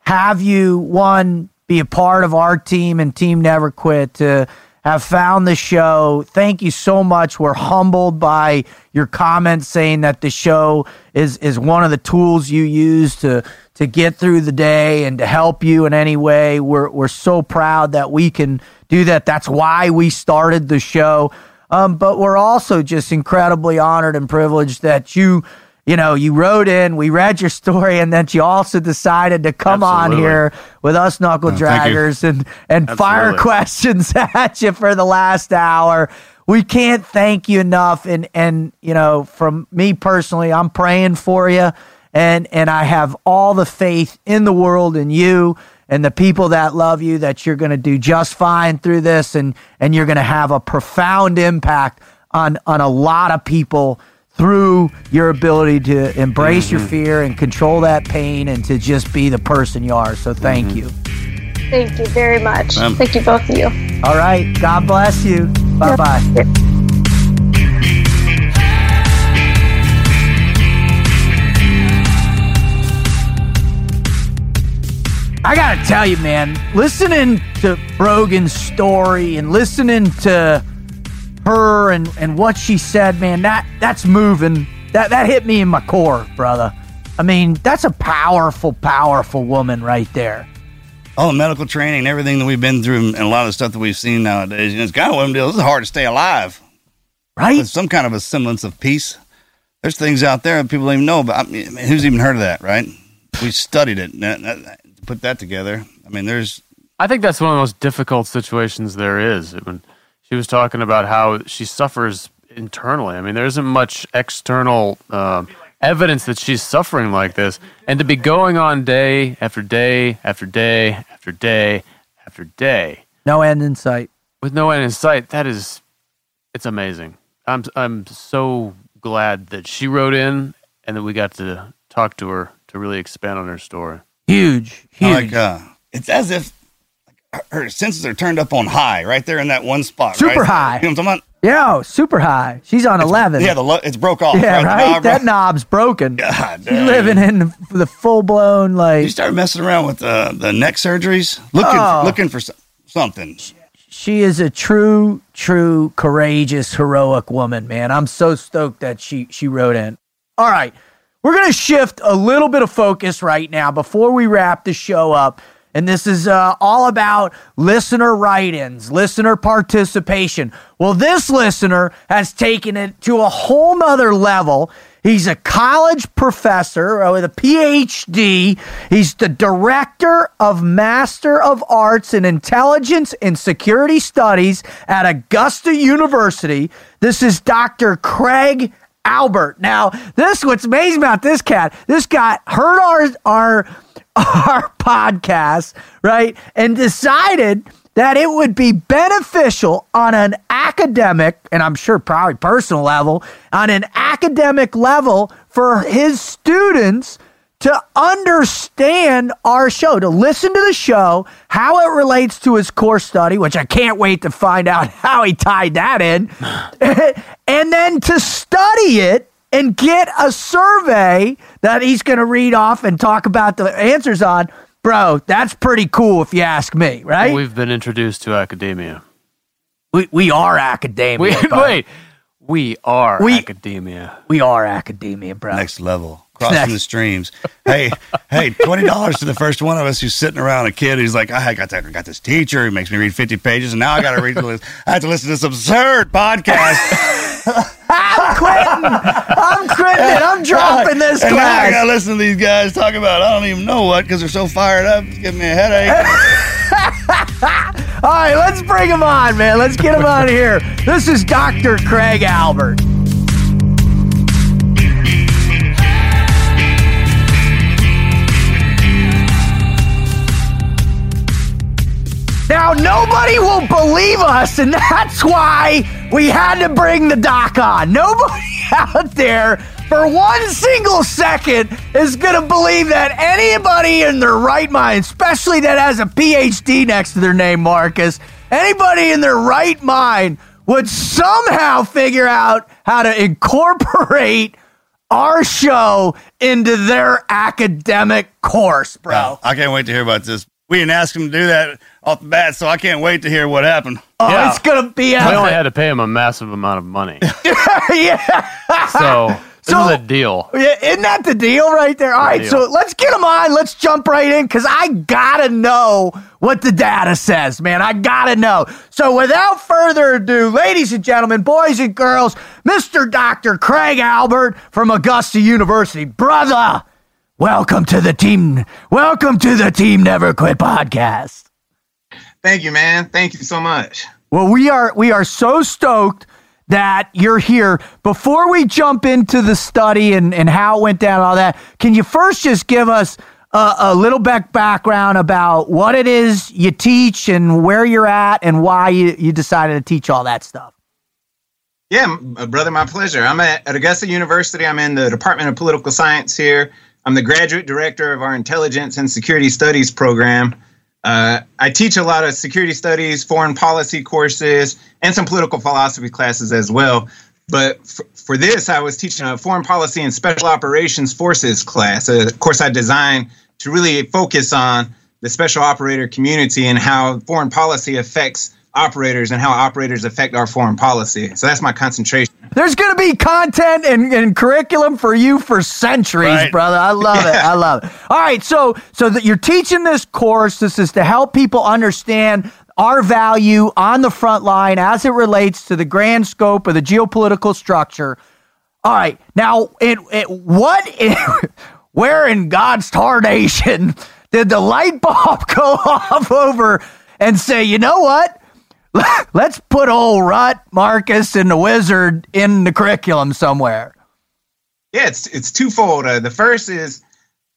Speaker 1: have you, one, be a part of our team and Team Never Quit, to have found the show. Thank you so much. We're humbled by your comments saying that the show is, is one of the tools you use to, to get through the day and to help you in any way. We're, we're so proud that we can do that. That's why we started the show. Um, but we're also just incredibly honored and privileged that you, you know, you wrote in, we read your story, and then you also decided to come on here with us knuckle
Speaker 3: Oh,
Speaker 1: draggers and and fire questions at you for the last hour. We can't thank you enough, and and you know, from me personally, I'm praying for you, and and I have all the faith in the world in you and the people that love you that you're going to do just fine through this, and and you're going to have a profound impact on on a lot of people through your ability to embrace your fear and control that pain and to just be the person you are. So thank you.
Speaker 5: Thank you very much.
Speaker 3: Um,
Speaker 5: Thank you, both of you.
Speaker 1: All right. God bless you. Bye bye. I gotta tell you, man, listening to Brogan's story and listening to her and, and what she said, man, that that's moving. That that hit me in my core, brother. I mean, that's a powerful, powerful woman right there.
Speaker 3: all the medical training everything that we've been through and a lot of the stuff that we've seen nowadays, you know, it's kind of one of them deals. It's hard to stay alive
Speaker 1: Right?
Speaker 3: with some kind of a semblance of peace. There's things out there that people don't even know about. I mean, who's even heard of that, right? We studied it. and that- that- Put that together. I mean, there's
Speaker 4: I think that's one of the most difficult situations there is. When she was talking about how she suffers internally. I mean, there isn't much external um, evidence that she's suffering like this, and to be going on day after day after day after day after day
Speaker 1: No end in sight.
Speaker 4: with no end in sight. That is, it's amazing. I'm I'm so glad that she wrote in and that we got to talk to her to really expand on her story.
Speaker 1: Huge, huge.
Speaker 3: like uh, it's as if her- senses are turned up on high, right there in that one spot.
Speaker 1: Super
Speaker 3: right?
Speaker 1: high.
Speaker 3: You know what I'm talking
Speaker 1: Yeah, super high. She's on
Speaker 3: about?
Speaker 1: 11.
Speaker 3: Yeah, the lo- it's broke off.
Speaker 1: Yeah,
Speaker 3: right?
Speaker 1: Right?
Speaker 3: knob,
Speaker 1: that knob's broken.
Speaker 3: God
Speaker 1: She's living in the, the full blown, like.
Speaker 3: You start messing around with uh, the neck surgeries, looking
Speaker 1: Oh.
Speaker 3: looking for something.
Speaker 1: she is a true, true, courageous, heroic woman, man. I'm so stoked that she, she wrote in. All right. We're going to shift a little bit of focus right now before we wrap the show up. And this is uh, all about listener write ins, listener participation. Well, this listener has taken it to a whole nother level. He's a college professor with a PhD. He's the director of Master of Arts in Intelligence and Security Studies at Augusta University. This is Dr. Craig Albert. Now, this what's amazing about this cat. This guy heard our our our podcast, right? And decided that it would be beneficial on an academic and I'm sure probably personal level, on an academic level for his students to understand our show, to listen to the show, how it relates to his course study, which I can't wait to find out how he tied that in, and then to study it and get a survey that he's going to read off and talk about the answers on. Bro, that's pretty cool if you ask me, right?
Speaker 4: We've been introduced to academia.
Speaker 1: We, we are academia.
Speaker 4: We, wait, we are
Speaker 1: We-
Speaker 4: academia.
Speaker 1: We are academia, bro.
Speaker 3: Next level. Crossing the streams. Hey, hey, twenty dollars to the first one of us who's sitting around a kid who's like, I got that, I got this teacher who makes me read fifty pages, and now I got to read. this- I have to listen to this absurd podcast.
Speaker 1: I'm quitting. I'm quitting it. I'm dropping this
Speaker 3: and now I got to listen to these guys talk about I don't even know what because they're so fired up. It's giving me a headache.
Speaker 1: All right, let's bring him on, man. Let's get him on here. This is Dr. Craig Albert. Now, nobody will believe us, and that's why we had to bring the doc on. Nobody out there for one single second is going to believe that anybody in their right mind, especially that has a PhD next to their name, Marcus, anybody in their right mind would somehow figure out how to incorporate our show into their academic course, bro.
Speaker 3: I can't wait to hear about this. We didn't ask him to do that off the bat, so I can't wait to hear what happened.
Speaker 1: Oh,
Speaker 4: Yeah.
Speaker 1: it's gonna be
Speaker 4: We only had to pay him a massive amount of money.
Speaker 1: yeah.
Speaker 4: So this
Speaker 1: So-
Speaker 4: is a deal.
Speaker 1: Yeah, isn't that the deal right there? All right,
Speaker 4: deal.
Speaker 1: so let's get him on. Let's jump right in because I gotta know what the data says, man. I gotta know. So without further ado, ladies and gentlemen, boys and girls, Mr. Dr. Craig Albert from Augusta University. Brother, welcome to the team. Welcome to the Team Never Quit podcast.
Speaker 6: Thank you, man. Thank you so much.
Speaker 1: Well, we are we are so stoked that you're here. Before we jump into the study and, and how it went down all that, can you first just give us a, a little back background about what it is you teach and where you're at and why you, you decided to teach all that stuff?
Speaker 6: Yeah, uh, brother, my pleasure. I'm at, at Augusta University. I'm in the Department of Political Science here. I'm the graduate director of our Intelligence and Security Studies program. Uh, I teach a lot of security studies, foreign policy courses, and some political philosophy classes as well. But f- for this, I was teaching a foreign policy and special operations forces class, a course I designed to really focus on the special operator community and how foreign policy affects operators and how operators affect our foreign policy. So that's my concentration.
Speaker 1: There's going to be content and, and curriculum for you for centuries,
Speaker 3: Right.
Speaker 1: brother. I love it. I love it. All right, so so that you're teaching this course. This is to help people understand our value on the front line as it relates to the grand scope of the geopolitical structure. All right, now it, it what in, where in God's tarnation did the light bulb go off over and say, you know what? Let's put old Rut, Marcus, and the Wizard in the curriculum somewhere.
Speaker 6: Yeah, it's it's twofold. Uh, the first is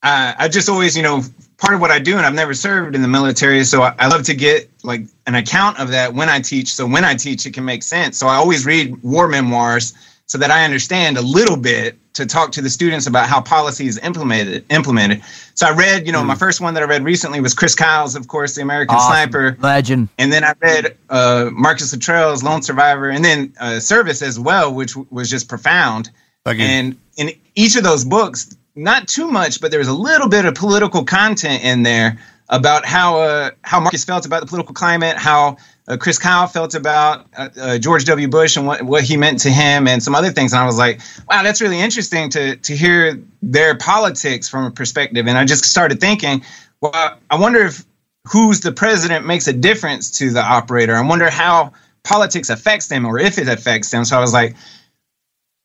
Speaker 6: uh, I just always, you know, part of what I do, and I've never served in the military, so I, I love to get like an account of that when I teach. So when I teach, it can make sense. So I always read war memoirs so that I understand a little bit to talk to the students about how policy is implemented. Implemented. So I read, you know, my first one that I read recently was Chris Kyle's, of course, the American
Speaker 1: Awesome.
Speaker 6: Sniper.
Speaker 1: Legend.
Speaker 6: And then I read uh, Marcus Luttrell's Lone Survivor, and then uh, Service as well, which w- was just profound.
Speaker 3: Again.
Speaker 6: And in each of those books, not too much, but there was a little bit of political content in there about how uh, how Marcus felt about the political climate, how uh, Chris Kyle felt about uh, uh, George W. Bush and what, what he meant to him, and some other things. And I was like, wow, that's really interesting to to hear their politics from a perspective. And I just started thinking, well, I wonder if who's the president makes a difference to the operator. I wonder how politics affects them or if it affects them. So I was like,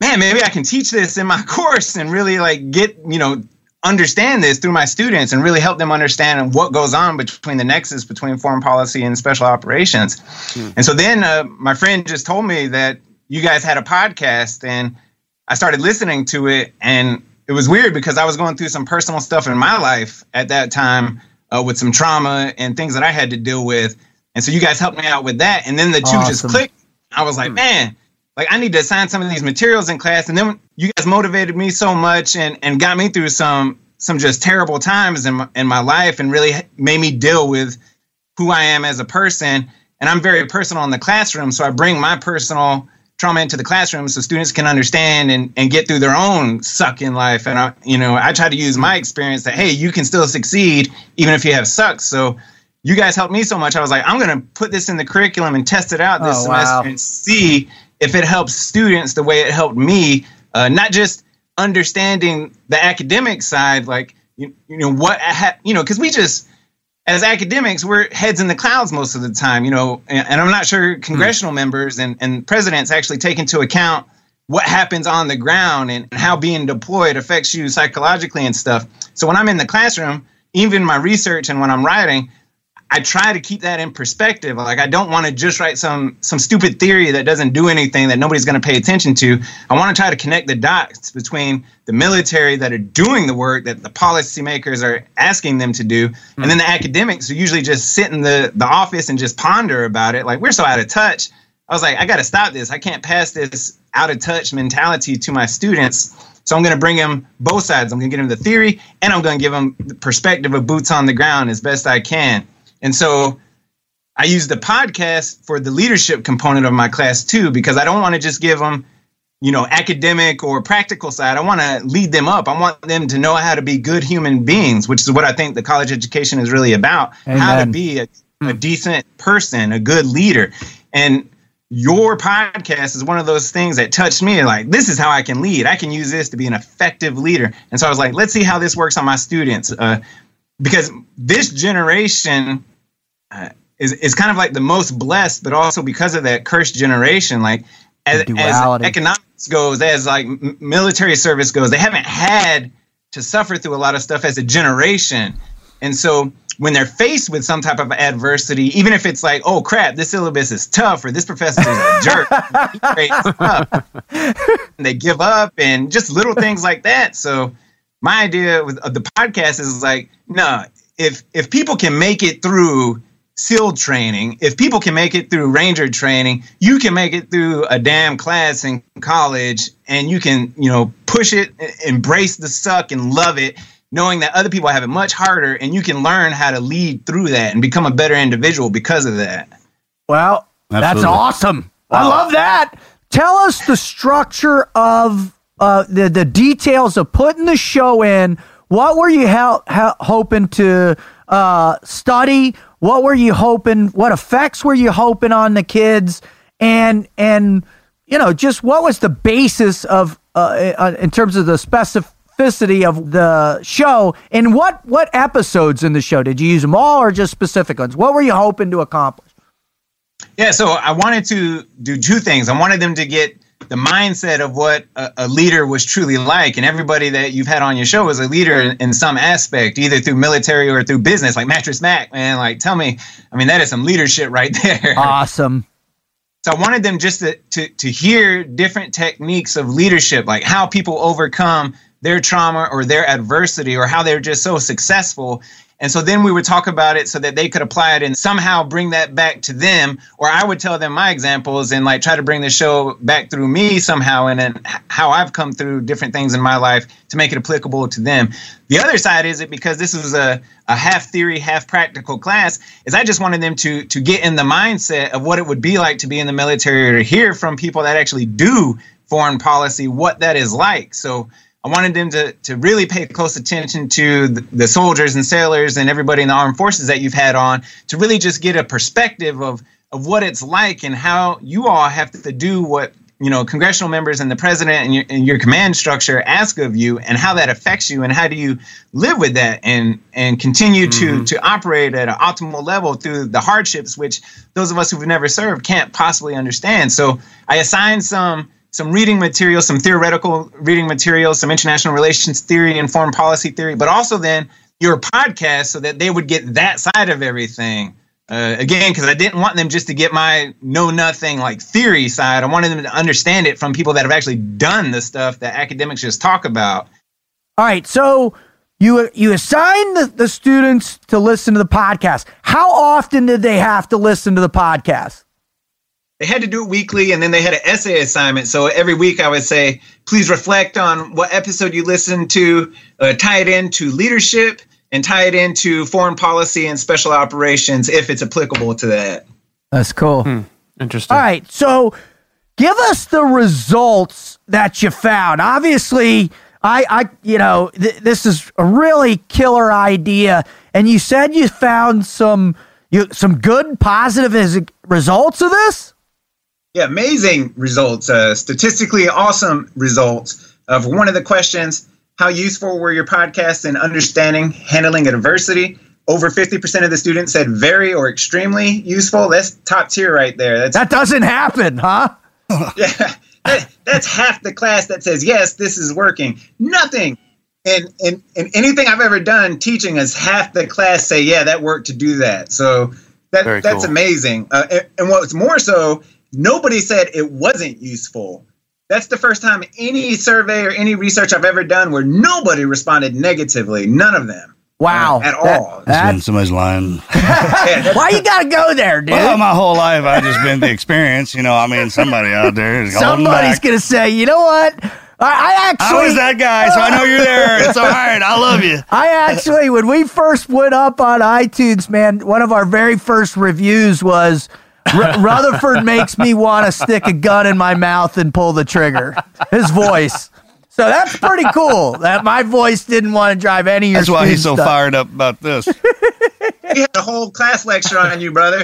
Speaker 6: man, maybe I can teach this in my course and really like get, you know, understand this through my students and really help them understand what goes on between the nexus between foreign policy and special operations. And so then uh, my friend just told me that you guys had a podcast and I started listening to it and it was weird because I was going through some personal stuff in my life at that time uh, with some trauma and things that I had to deal with. And so you guys helped me out with that. And then the two just clicked. I was like, man, like I need to assign some of these materials in class. And then you guys motivated me so much and, and got me through some some just terrible times in my, in my life and really made me deal with who I am as a person. And I'm very personal in the classroom, so I bring my personal trauma into the classroom so students can understand and, and get through their own suck in life. And I, you know, I try to use my experience that hey, you can still succeed even if you have sucks. So you guys helped me so much. I was like, I'm going to put this in the curriculum and test it out this
Speaker 1: Oh,
Speaker 6: semester
Speaker 1: wow.
Speaker 6: and see if it helps students the way it helped me. Uh, not just understanding the academic side, like you, you know what ha- you know, because we just as academics we're heads in the clouds most of the time, you know, and, and I'm not sure congressional members and and presidents actually take into account what happens on the ground and how being deployed affects you psychologically and stuff. So when I'm in the classroom, even my research and when I'm writing, I try to keep that in perspective. Like I don't want to just write some some stupid theory that doesn't do anything that nobody's going to pay attention to. I want to try to connect the dots between the military that are doing the work that the policymakers are asking them to do, and then the hmm. academics who usually just sit in the the office and just ponder about it. Like we're so out of touch. I was like, I got to stop this. I can't pass this out of touch mentality to my students. So I'm going to bring them both sides. I'm going to give them the theory, and I'm going to give them the perspective of boots on the ground as best I can. And so I use the podcast for the leadership component of my class too, because I don't want to just give them, you know, academic or practical side. I want to lead them up. I want them to know how to be good human beings, which is what I think the college education is really about. How to be a, a decent person, a good leader. And your podcast is one of those things that touched me like this is how i can lead i can use this to be an effective leader and so i was like let's see how this works on my students uh, because this generation uh, is, is kind of like the most blessed but also because of that cursed generation like as, as economics goes as like military service goes they haven't had to suffer through a lot of stuff as a generation and so when they're faced with some type of adversity, even if it's like, oh crap, this syllabus is tough or this professor is a jerk, he grades tough, and they give up and just little things like that. So my idea with of the podcast is like, no, if if people can make it through SEAL training, if people can make it through Ranger training, you can make it through a damn class in college, and you can, you know, push it, embrace the suck, and love it, knowing that other people have it much harder, and you can learn how to lead through that and become a better individual because of that.
Speaker 1: Well, that's
Speaker 3: Absolutely.
Speaker 1: awesome. I love that. Tell us the structure of uh, the the details of putting the show in. What were you hel- hel- hoping to uh, study? What were you hoping? What effects were you hoping on the kids? And and you know, just what was the basis of uh, uh, in terms of the specificity of the show? And what what episodes in the show did you use them all, or just specific ones? What were you hoping to accomplish?
Speaker 6: Yeah, so I wanted to do two things. I wanted them to get the mindset of what a, a leader was truly like, and everybody that you've had on your show is a leader in, in some aspect, either through military or through business. Like Mattress Mac, man, like tell me, I mean that is some leadership right there.
Speaker 1: Awesome.
Speaker 6: So I wanted them just to, to, to hear different techniques of leadership, like how people overcome their trauma or their adversity or how they're just so successful. And so then we would talk about it so that they could apply it and somehow bring that back to them. Or I would tell them my examples and like try to bring the show back through me somehow and then how I've come through different things in my life to make it applicable to them. The other side is it because this was a, a half theory, half practical class, is I just wanted them to to get in the mindset of what it would be like to be in the military or to hear from people that actually do foreign policy what that is like. So I wanted them to, to really pay close attention to the, the soldiers and sailors and everybody in the armed forces that you've had on to really just get a perspective of, of what it's like and how you all have to do what you know congressional members and the president and your, and your command structure ask of you and how that affects you and how do you live with that and and continue to mm-hmm. to operate at an optimal level through the hardships which those of us who've never served can't possibly understand. So i assigned some some reading material, some theoretical reading material, some international relations theory and foreign policy theory, but also then your podcast so that they would get that side of everything. Uh, again, because I didn't want them just to get my know nothing like theory side. I wanted them to understand it from people that have actually done the stuff that academics just talk about.
Speaker 1: All right, so you you assign the, the students to listen to the podcast. How often did they have to listen to the podcast?
Speaker 6: They had to do it weekly, and then they had an essay assignment. So every week I would say, please reflect on what episode you listened to, uh, tie it into leadership, and tie it into foreign policy and special operations if it's applicable to that.
Speaker 1: That's cool.
Speaker 4: Hmm. Interesting.
Speaker 1: All right, so give us the results that you found. Obviously, I, I, you know, th- this is a really killer idea, and you said you found some, you some good positive is- results of this.
Speaker 6: Yeah, amazing results, uh, statistically awesome results. Of one of the questions, how useful were your podcasts in understanding handling adversity? Over 50% of the students said very or extremely useful. That's top tier right there. That's
Speaker 1: That doesn't happen, huh?
Speaker 6: yeah, that, that's half the class that says yes, this is working. Nothing. And, and and anything I've ever done teaching is half the class say, yeah, that worked to do that. So that
Speaker 4: Very
Speaker 6: that's
Speaker 4: cool.
Speaker 6: amazing. Uh, and, and what's more so, nobody said it wasn't useful. That's the first time any survey or any research I've ever done where nobody responded negatively. None of them.
Speaker 1: Wow,
Speaker 6: Uh, at
Speaker 1: That-
Speaker 6: all.
Speaker 3: It's
Speaker 1: that-
Speaker 3: somebody's lying.
Speaker 6: Yeah, that's-
Speaker 1: why you got to go there, dude?
Speaker 3: Well, my whole life I've just been the experience. You know, I mean, somebody out there is
Speaker 1: Somebody's gonna say, you know what? I, I actually,
Speaker 3: I was that guy, so I know you're there. It's all right. I love you.
Speaker 1: I actually, when we first went up on iTunes, man, one of our very first reviews was R- Rutherford makes me want to stick a gun in my mouth and pull the trigger. His voice. So that's pretty cool. That my voice didn't want to drive any of your
Speaker 3: That's why he's so
Speaker 1: students nuts.
Speaker 3: fired up about this.
Speaker 6: he had a whole class lecture on you, brother.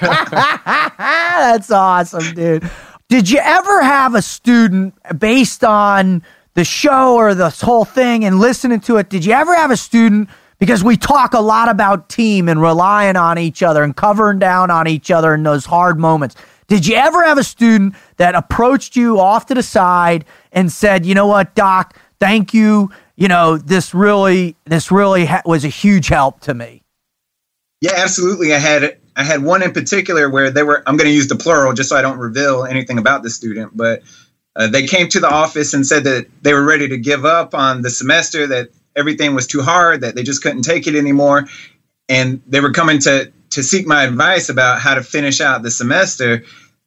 Speaker 1: That's awesome, dude. Did you ever have a student based on the show or this whole thing and listening to it? Did you ever have a student because we talk a lot about team and relying on each other and covering down on each other in those hard moments? Did you ever have a student that approached you off to the side and said, "You know what, doc, thank you. You know, this really this really ha- was a huge help to me."
Speaker 6: Yeah, absolutely. I had I had one in particular where they were. I'm going to use the plural just so I don't reveal anything about the student, but uh, they came to the office and said that they were ready to give up on the semester, that everything was too hard, that they just couldn't take it anymore, and they were coming to to seek my advice about how to finish out the semester.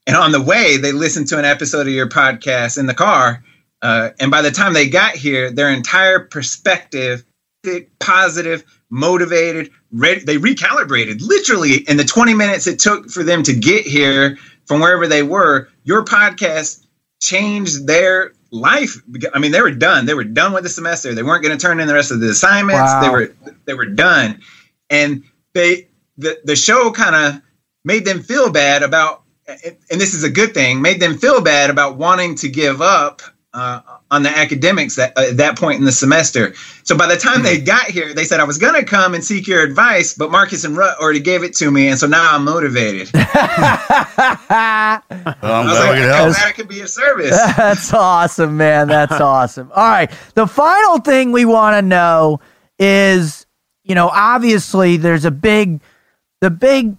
Speaker 6: And on the way, they listened to an episode of your podcast in the car. Uh, and by the time they got here, their entire perspective, positive, motivated, ready, they recalibrated literally in the 20 minutes it took for them to get here from wherever they were. Your podcast changed their life. I mean, they were done. They were done with the semester. They weren't going to turn in the rest of the assignments.
Speaker 1: Wow.
Speaker 6: They were they were done, and they the the show kind of made them feel bad about, and this is a good thing, made them feel bad about wanting to give up uh, on the academics at, at that point in the semester. So by the time they got here, they said I was going to come and seek your advice, but Marcus and Rut already gave it to me, and so now I'm motivated.
Speaker 3: Well, I'm
Speaker 6: I was like,
Speaker 3: we could
Speaker 6: I'm glad I could be of service.
Speaker 1: That's awesome, man. That's awesome. All right. The final thing we want to know is, you know, obviously there's a big, the big,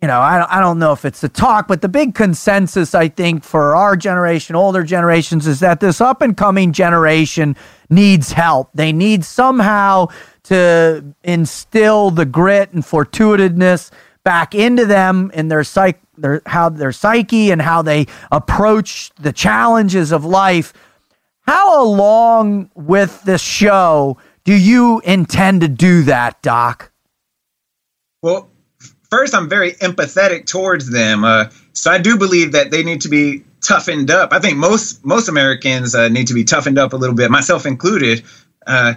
Speaker 1: you know, I don't, I don't know if it's the talk, but the big consensus, I think, for our generation, older generations, is that this up and coming generation needs help. They need somehow to instill the grit and fortuitousness back into them in their psych, their how their psyche and how they approach the challenges of life. How along with this show do you intend to do that, Doc?
Speaker 6: Well, first, I'm very empathetic towards them. Uh, so I do believe that they need to be toughened up. I think most most Americans uh, need to be toughened up a little bit, myself included. Uh,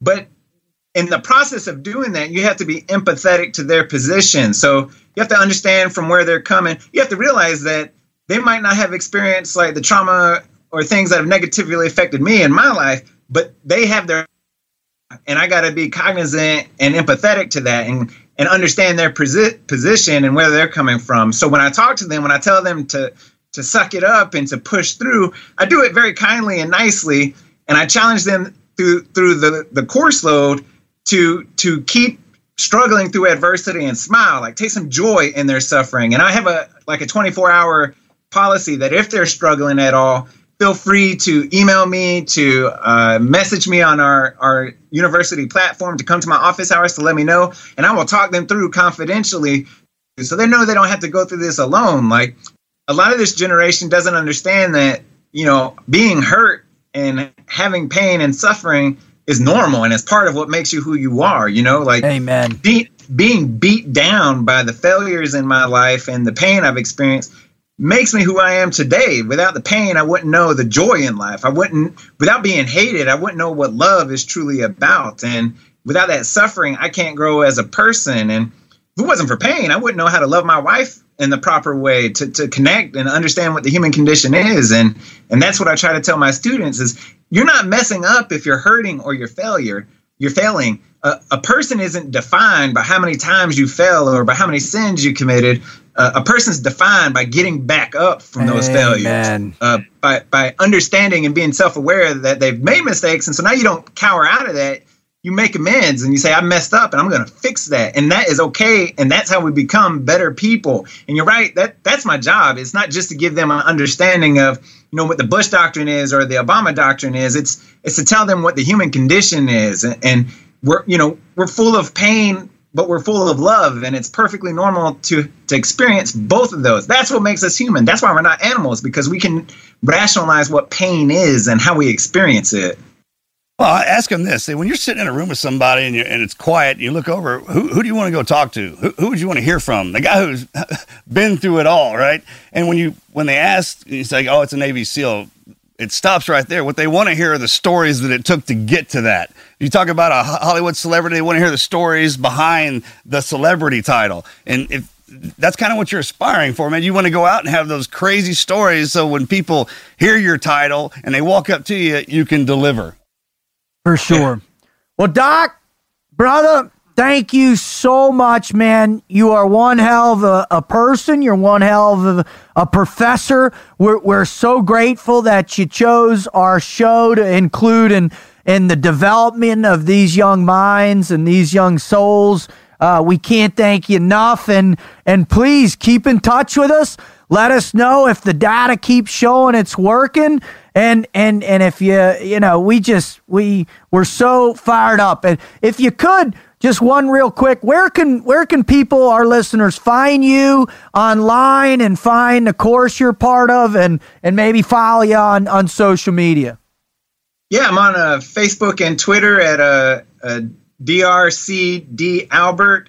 Speaker 6: but in the process of doing that, you have to be empathetic to their position. So you have to understand from where they're coming. You have to realize that they might not have experienced like the trauma or things that have negatively affected me in my life, but they have their and I got to be cognizant and empathetic to that and and understand their posi- position and where they're coming from. So when I talk to them, when I tell them to to suck it up and to push through, I do it very kindly and nicely, and I challenge them through through the the course load to to keep struggling through adversity and smile, like take some joy in their suffering. And I have a like a 24 hour policy that if they're struggling at all, feel free to email me, to uh, message me on our, our university platform, to come to my office hours to let me know, and I will talk them through confidentially so they know they don't have to go through this alone. Like a lot of this generation doesn't understand that you know being hurt and having pain and suffering is normal and it's part of what makes you who you are. You know, like
Speaker 1: Amen.
Speaker 6: Be, being beat down by the failures in my life and the pain I've experienced makes me who I am today. Without the pain, I wouldn't know the joy in life. I wouldn't, without being hated, I wouldn't know what love is truly about. And without that suffering, I can't grow as a person. And if it wasn't for pain, I wouldn't know how to love my wife in the proper way to, to connect and understand what the human condition is. And and that's what I try to tell my students is you're not messing up if you're hurting or you're failure. You're failing. Uh, a person isn't defined by how many times you fell or by how many sins you committed. Uh, a person's defined by getting back up from those failures,
Speaker 1: Amen.
Speaker 6: uh, by by understanding and being self-aware that they've made mistakes, and so now you don't cower out of that you make amends and you say, I messed up and I'm going to fix that. And that is okay. And that's how we become better people. And you're right. That that's my job. It's not just to give them an understanding of, you know, what the Bush doctrine is or the Obama doctrine is. It's, it's to tell them what the human condition is. And, and we're, you know, we're full of pain, but we're full of love. And it's perfectly normal to, to experience both of those. That's what makes us human. That's why we're not animals because we can rationalize what pain is and how we experience it.
Speaker 3: Well, I ask them this: when you're sitting in a room with somebody and, and it's quiet, you look over. Who, who do you want to go talk to? Who, who would you want to hear from? The guy who's been through it all, right? And when you when they ask, you say, "Oh, it's a Navy SEAL." It stops right there. What they want to hear are the stories that it took to get to that. You talk about a Hollywood celebrity; they want to hear the stories behind the celebrity title. And if that's kind of what you're aspiring for, man. You want to go out and have those crazy stories, so when people hear your title and they walk up to you, you can deliver.
Speaker 1: For sure. Well, Doc, brother, thank you so much, man. You are one hell of a, a person. You're one hell of a, a professor. We're, we're so grateful that you chose our show to include in, in the development of these young minds and these young souls. Uh, we can't thank you enough. And, and please keep in touch with us. Let us know if the data keeps showing it's working and and and if you you know we just we we're so fired up. And if you could just one real quick where can where can people our listeners find you online and find the course you're part of and and maybe follow you on on social media?
Speaker 6: Yeah i'm on uh, facebook and twitter at uh, uh drcd albert.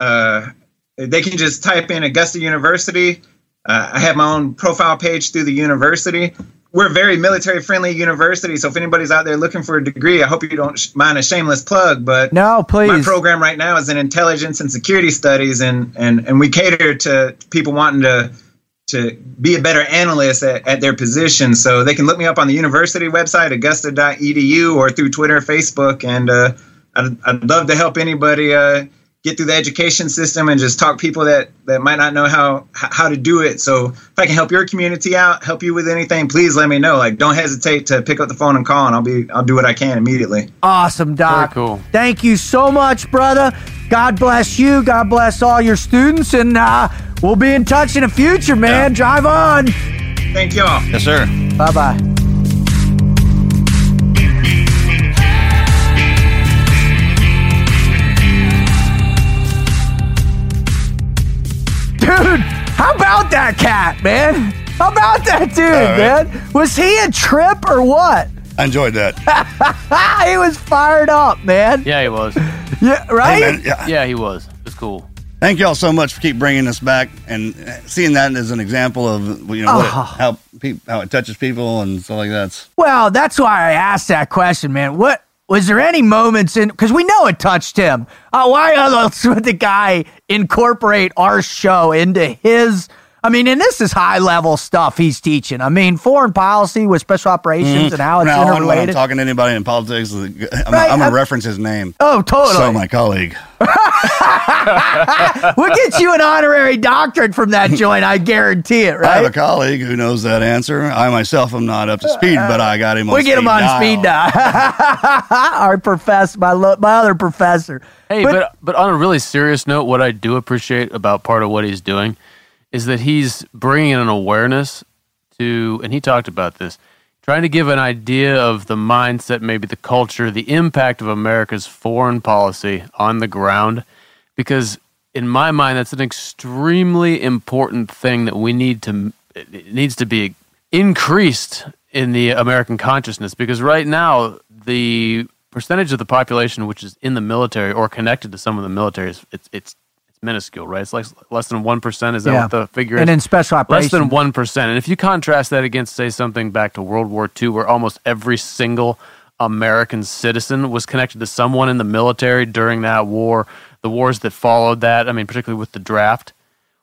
Speaker 6: Uh, they can just type in augusta university. Uh, i have my own profile page through the university we're a very military friendly university. So if anybody's out there looking for a degree, I hope you don't sh- mind a shameless plug. But
Speaker 1: no, please.
Speaker 6: My program right now is in intelligence and security studies, and and and we cater to people wanting to to be a better analyst at, at their position. So they can look me up on the university website, augusta.edu, or through Twitter, Facebook, and uh, I'd, I'd love to help anybody. Uh, get through the education system and just talk people that that might not know how how to do it. So if i can help your community out help you with anything please let me know. Like don't hesitate to pick up the phone and call and i'll be i'll do what i can immediately.
Speaker 1: Awesome doc.
Speaker 4: Very cool.
Speaker 1: Thank you so much brother. God bless you. God bless all your students and uh, we'll be in touch in the future man. Yeah. drive on.
Speaker 6: Thank y'all.
Speaker 3: Yes sir.
Speaker 1: Bye-bye dude, how about that cat, man? How about that dude, right. man? Was he a trip or what?
Speaker 3: I enjoyed that.
Speaker 1: he was fired up, man.
Speaker 4: Yeah, he was.
Speaker 1: Yeah, right? Hey,
Speaker 4: yeah. yeah, he was. It was cool.
Speaker 3: Thank y'all so much for keep bringing us back and seeing that as an example of you know oh. Ah. it, how pe- how it touches people and stuff like that.
Speaker 1: Well, that's why I asked that question, man. What was there any moments in because we know it touched him? Uh, why else would the guy incorporate our show into his? I mean, and this is high level stuff he's teaching. I mean, foreign policy with special operations mm. and how it's now, interrelated.
Speaker 3: When I'm talking to anybody in politics, I'm, right? I'm going to reference his name.
Speaker 1: Oh, totally.
Speaker 3: So my colleague.
Speaker 1: we'll get you an honorary doctorate from that joint. I guarantee it. Right? I
Speaker 3: have a colleague who knows that answer. I myself am not up to speed, but I got him. on
Speaker 1: We get him on
Speaker 3: dial.
Speaker 1: speed dial. Our professor, my lo- my other professor.
Speaker 4: Hey, but, but but on a really serious note, what I do appreciate about part of what he's doing is that he's bringing an awareness to, and he talked about this, trying to give an idea of the mindset, maybe the culture, the impact of America's foreign policy on the ground. Because in my mind, that's an extremely important thing that we need to it needs to be increased in the American consciousness because right now the percentage of the population which is in the military or connected to some of the military is it's it's it's minuscule, right? It's like less than one percent. Is that
Speaker 1: Yeah.
Speaker 4: what the figure is?
Speaker 1: And in special operations.
Speaker 4: less than one percent. And if you contrast that against, say, something back to World War II, where almost every single American citizen was connected to someone in the military during that war, the wars that followed that. I mean, particularly with the draft.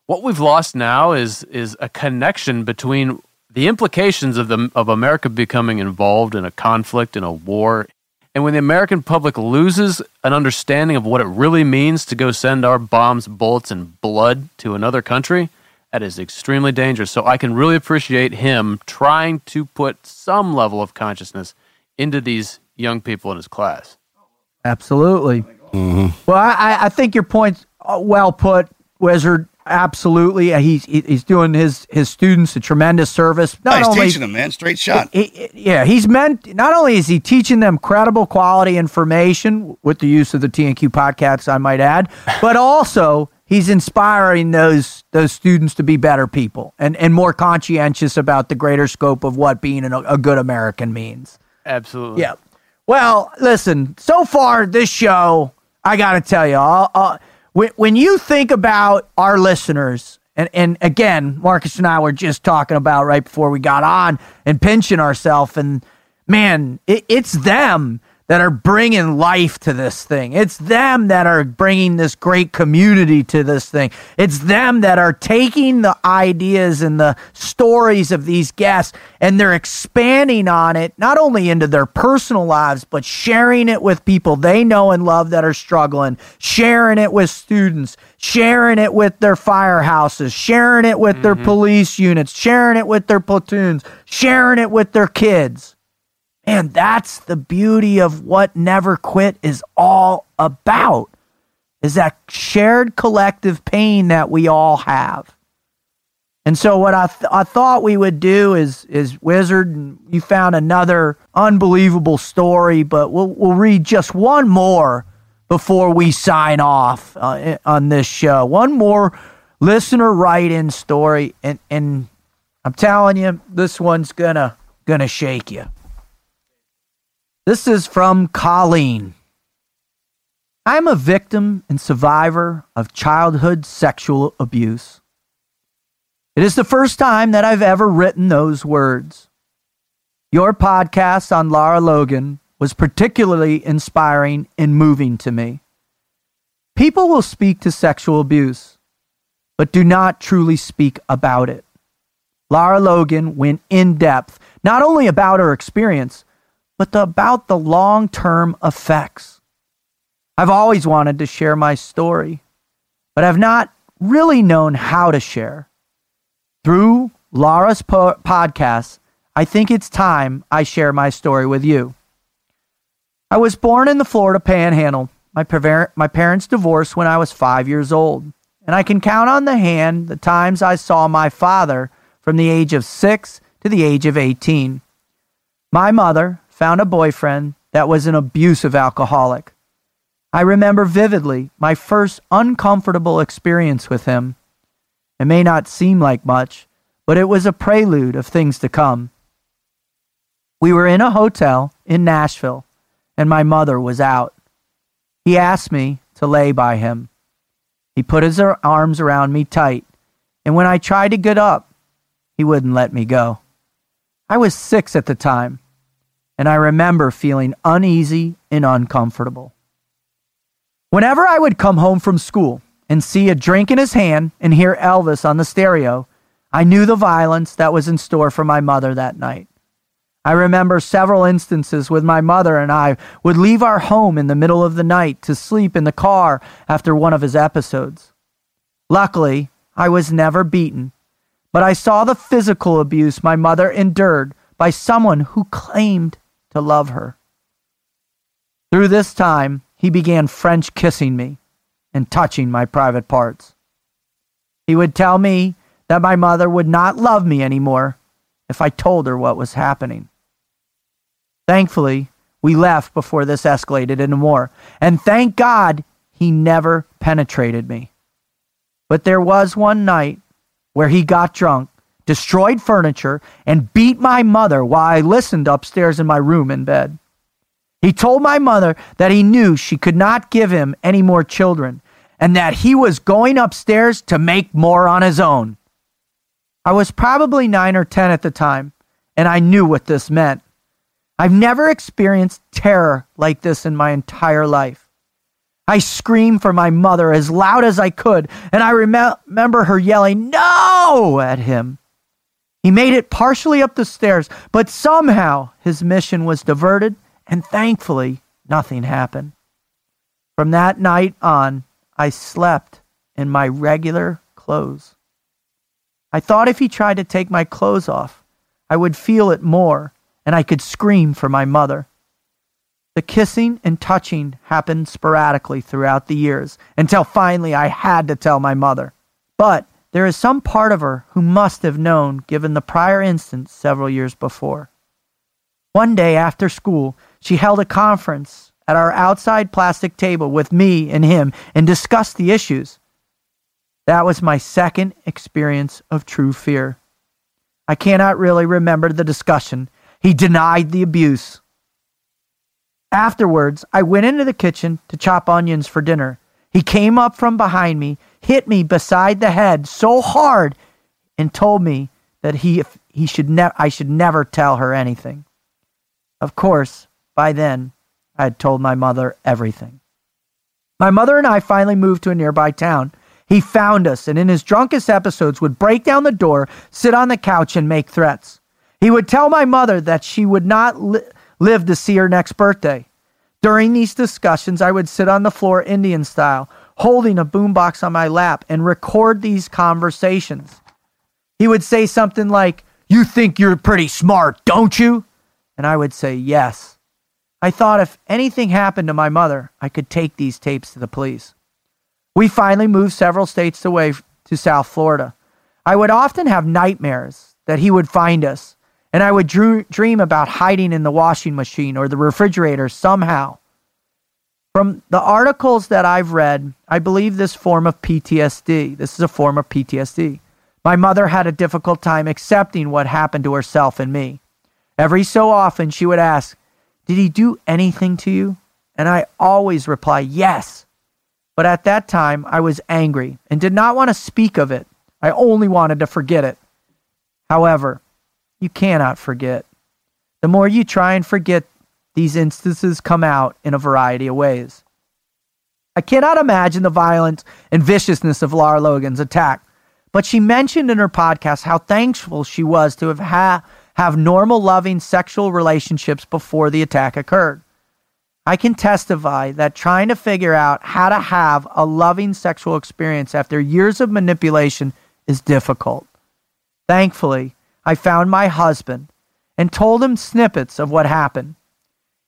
Speaker 4: What we've lost now is is a connection between the implications of the of America becoming involved in a conflict in a war and when the American public loses an understanding of what it really means to go send our bombs, bullets, and blood to another country, that is extremely dangerous. So I can really appreciate him trying to put some level of consciousness into these young people in his class.
Speaker 1: Absolutely. Well, I, I- I think your point's uh, well put, Wizard. Absolutely. He's he's doing his his students a tremendous service.
Speaker 3: No,
Speaker 1: Not
Speaker 3: he's
Speaker 1: only
Speaker 3: teaching them, man. Straight shot.
Speaker 1: he- he- yeah, he's meant not only is he teaching them credible quality information with the use of the TNQ podcasts, I might add, but also he's inspiring those those students to be better people and and more conscientious about the greater scope of what being an, a good American means.
Speaker 4: Absolutely.
Speaker 1: Yeah. Well, listen. So far, this show, I got to tell you, I'll, I'll- when, when you think about our listeners, and, and again, Marcus and I were just talking about right before we got on and pinching ourselves, and man, it, it's them that are bringing life to this thing. It's them that are bringing this great community to this thing. It's them that are taking the ideas and the stories of these guests and they're expanding on it, not only into their personal lives, but sharing it with people they know and love that are struggling, sharing it with students, sharing it with their firehouses, sharing it with their mm-hmm. police units, sharing it with their platoons, sharing it with their kids. And that's the beauty of what Never Quit is all about. Is that shared collective pain that we all have. And so what I, th- I thought we would do is is Wizard you found another unbelievable story, but we'll we'll read just one more before we sign off uh, on this show. One more listener write-in story and and I'm telling you this one's gonna gonna shake you. This is from Colleen. I'm a victim and survivor of childhood sexual abuse. It is the first time that I've ever written those words. Your podcast on Lara Logan was particularly inspiring and moving to me. People will speak to sexual abuse, but do not truly speak about it. Lara Logan went in depth, not only about her experience, but about the long term effects. I've always wanted to share my story, but I've not really known how to share. Through Lara's po- podcast, I think it's time I share my story with you. I was born in the Florida panhandle. My, my parents divorced when I was five years old, and I can count on the hand the times I saw my father from the age of six to the age of 18. My mother found a boyfriend that was an abusive alcoholic. I remember vividly my first uncomfortable experience with him. It may not seem like much, but it was a prelude of things to come. We were in a hotel in Nashville, and my mother was out. He asked me to lay by him. He put his arms around me tight, and when I tried to get up, he wouldn't let me go. I was six at the time, and I remember feeling uneasy and uncomfortable. Whenever I would come home from school and see a drink in his hand and hear Elvis on the stereo, I knew the violence that was in store for my mother that night. I remember several instances with my mother and I would leave our home in the middle of the night to sleep in the car after one of his episodes. Luckily, I was never beaten, but I saw the physical abuse my mother endured by someone who claimed to love her. Through this time, he began French kissing me and touching my private parts. He would tell me that my mother would not love me anymore if I told her what was happening. Thankfully, we left before this escalated into more, and thank God he never penetrated me. But there was one night where he got drunk, destroyed furniture, and beat my mother while I listened upstairs in my room in bed. He told my mother that he knew she could not give him any more children and that he was going upstairs to make more on his own. I was probably nine or 10 at the time, and I knew what this meant. I've never experienced terror like this in my entire life. I screamed for my mother as loud as I could, and I rem- remember her yelling, No! at him. He made it partially up the stairs, but somehow his mission was diverted, and thankfully, nothing happened. From that night on, I slept in my regular clothes. I thought if he tried to take my clothes off, I would feel it more and I could scream for my mother. The kissing and touching happened sporadically throughout the years until finally I had to tell my mother. But there is some part of her who must have known given the prior instance several years before. One day after school, she held a conference at our outside plastic table with me and him and discussed the issues. That was my second experience of true fear. I cannot really remember the discussion. He denied the abuse. Afterwards, I went into the kitchen to chop onions for dinner. He came up from behind me, hit me beside the head so hard, and told me that he, he should ne- I should never tell her anything. Of course, by then, I had told my mother everything. My mother and I finally moved to a nearby town. He found us and in his drunkest episodes would break down the door, sit on the couch, and make threats. He would tell my mother that she would not li- live to see her next birthday. During these discussions, I would sit on the floor Indian style, holding a boombox on my lap, and record these conversations. He would say something like, You think you're pretty smart, don't you? And I would say, Yes. I thought if anything happened to my mother, I could take these tapes to the police. We finally moved several states away to South Florida. I would often have nightmares that he would find us, and I would dream about hiding in the washing machine or the refrigerator somehow. From the articles that I've read, I believe this form of PTSD. This is a form of PTSD. My mother had a difficult time accepting what happened to herself and me. Every so often, she would ask, Did he do anything to you? And I always reply, Yes. But at that time, I was angry and did not want to speak of it. I only wanted to forget it. However, you cannot forget. The more you try and forget, these instances come out in a variety of ways. I cannot imagine the violence and viciousness of Lara Logan's attack, but she mentioned in her podcast how thankful she was to have ha- have normal, loving sexual relationships before the attack occurred. I can testify that trying to figure out how to have a loving sexual experience after years of manipulation is difficult. Thankfully, I found my husband and told him snippets of what happened.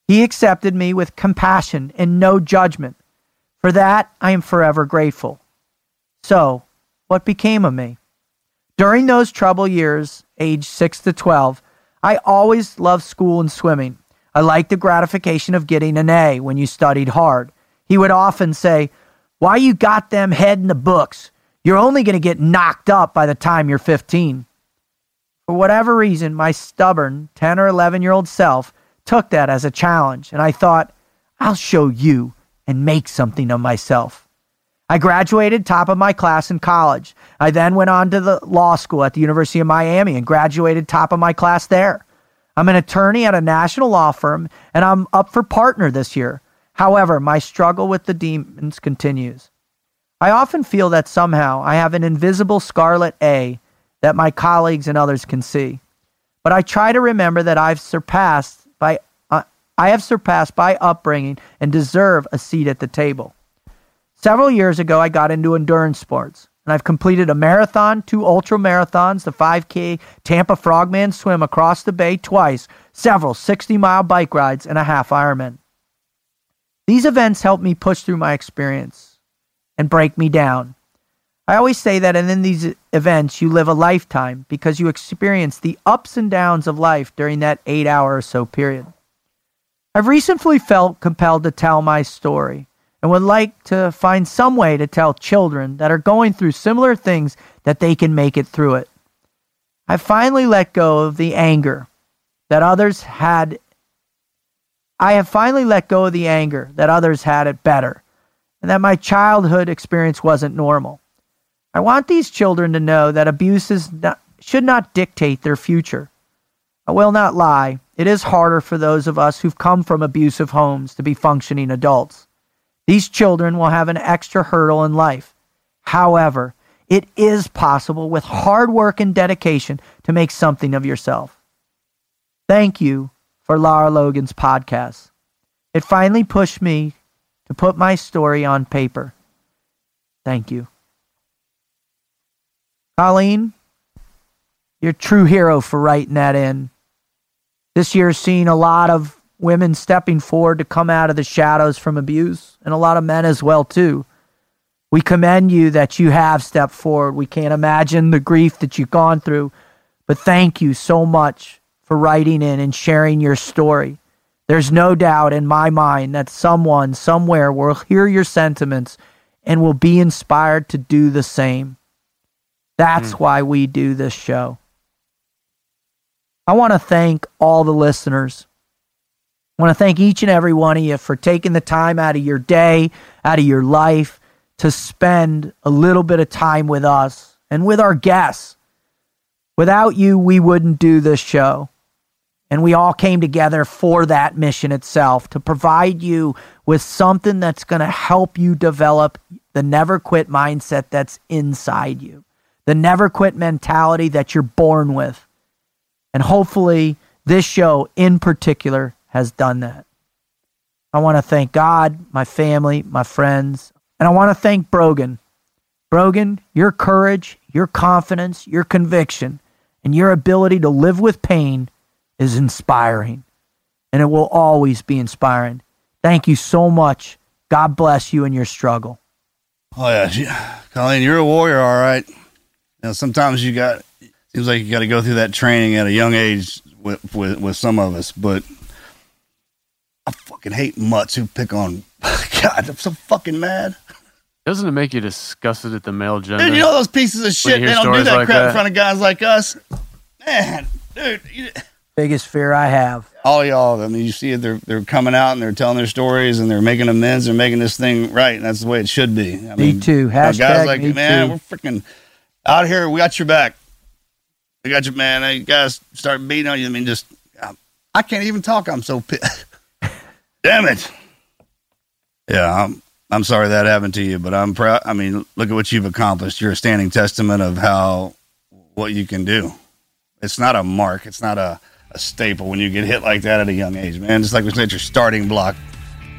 Speaker 1: He accepted me with compassion and no judgment. For that, I am forever grateful. So, what became of me? During those troubled years, age 6 to 12, I always loved school and swimming. I liked the gratification of getting an A when you studied hard. He would often say, Why you got them head in the books? You're only going to get knocked up by the time you're 15. For whatever reason, my stubborn 10 or 11 year old self took that as a challenge, and I thought, I'll show you and make something of myself. I graduated top of my class in college. I then went on to the law school at the University of Miami and graduated top of my class there. I'm an attorney at a national law firm and I'm up for partner this year. However, my struggle with the demons continues. I often feel that somehow I have an invisible scarlet A that my colleagues and others can see. But I try to remember that I've surpassed by uh, I have surpassed by upbringing and deserve a seat at the table. Several years ago I got into endurance sports and I've completed a marathon, two ultra marathons, the 5K Tampa Frogman swim across the bay twice, several 60 mile bike rides, and a half Ironman. These events help me push through my experience and break me down. I always say that and in these events, you live a lifetime because you experience the ups and downs of life during that eight hour or so period. I've recently felt compelled to tell my story and would like to find some way to tell children that are going through similar things that they can make it through it. I finally let go of the anger that others had. I have finally let go of the anger that others had it better and that my childhood experience wasn't normal. I want these children to know that abuse is not, should not dictate their future. I will not lie, it is harder for those of us who've come from abusive homes to be functioning adults. These children will have an extra hurdle in life. However, it is possible with hard work and dedication to make something of yourself. Thank you for Lara Logan's podcast. It finally pushed me to put my story on paper. Thank you. Colleen, you're a true hero for writing that in. This year's seen a lot of women stepping forward to come out of the shadows from abuse, and a lot of men as well too. We commend you that you have stepped forward. We can't imagine the grief that you've gone through, but thank you so much for writing in and sharing your story. There's no doubt in my mind that someone somewhere will hear your sentiments and will be inspired to do the same. That's mm. why we do this show. I want to thank all the listeners. I want to thank each and every one of you for taking the time out of your day, out of your life to spend a little bit of time with us and with our guests. Without you, we wouldn't do this show. And we all came together for that mission itself to provide you with something that's going to help you develop the never quit mindset that's inside you, the never quit mentality that you're born with. And hopefully, this show in particular has done that. I want to thank God, my family, my friends, and I want to thank Brogan. Brogan, your courage, your confidence, your conviction, and your ability to live with pain is inspiring, and it will always be inspiring. Thank you so much. God bless you in your struggle.
Speaker 3: Oh yeah, Colleen, you're a warrior, all right. Now sometimes you got seems like you got to go through that training at a young age with, with with some of us, but I fucking hate mutts who pick on. God, I'm so fucking mad.
Speaker 4: Doesn't it make you disgusted at the male gender?
Speaker 3: Dude, you know those pieces of shit. They don't do that like crap that? in front of guys like us. Man, dude. You,
Speaker 1: biggest fear I have.
Speaker 3: All y'all, I mean, you see it, they're, they're coming out and they're telling their stories and they're making amends. They're making this thing right. And that's the way it should be.
Speaker 1: I me mean, too. Hashtag
Speaker 3: guys like,
Speaker 1: me
Speaker 3: man,
Speaker 1: too.
Speaker 3: we're freaking out here. We got your back. We got your man. You guys start beating on you. I mean, just, I can't even talk. I'm so pissed. Damn it. Yeah, I'm, I'm sorry that happened to you, but I'm proud. I mean, look at what you've accomplished. You're a standing testament of how, what you can do. It's not a mark. It's not a, a staple when you get hit like that at a young age, man. Just like we said, your starting block.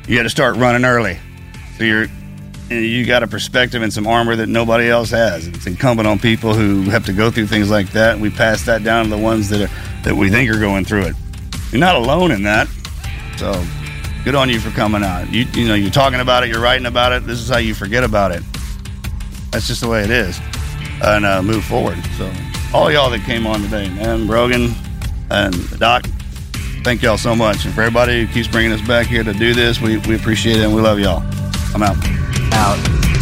Speaker 3: You got to start running early. So you're you got a perspective and some armor that nobody else has. It's incumbent on people who have to go through things like that. We pass that down to the ones that are, that we think are going through it. You're not alone in that. So good on you for coming out. You you know you're talking about it. You're writing about it. This is how you forget about it. That's just the way it is, and uh, move forward. So all y'all that came on today, man, Brogan, and Doc, thank y'all so much. And for everybody who keeps bringing us back here to do this, we, we appreciate it and we love y'all. I'm out.
Speaker 1: Out.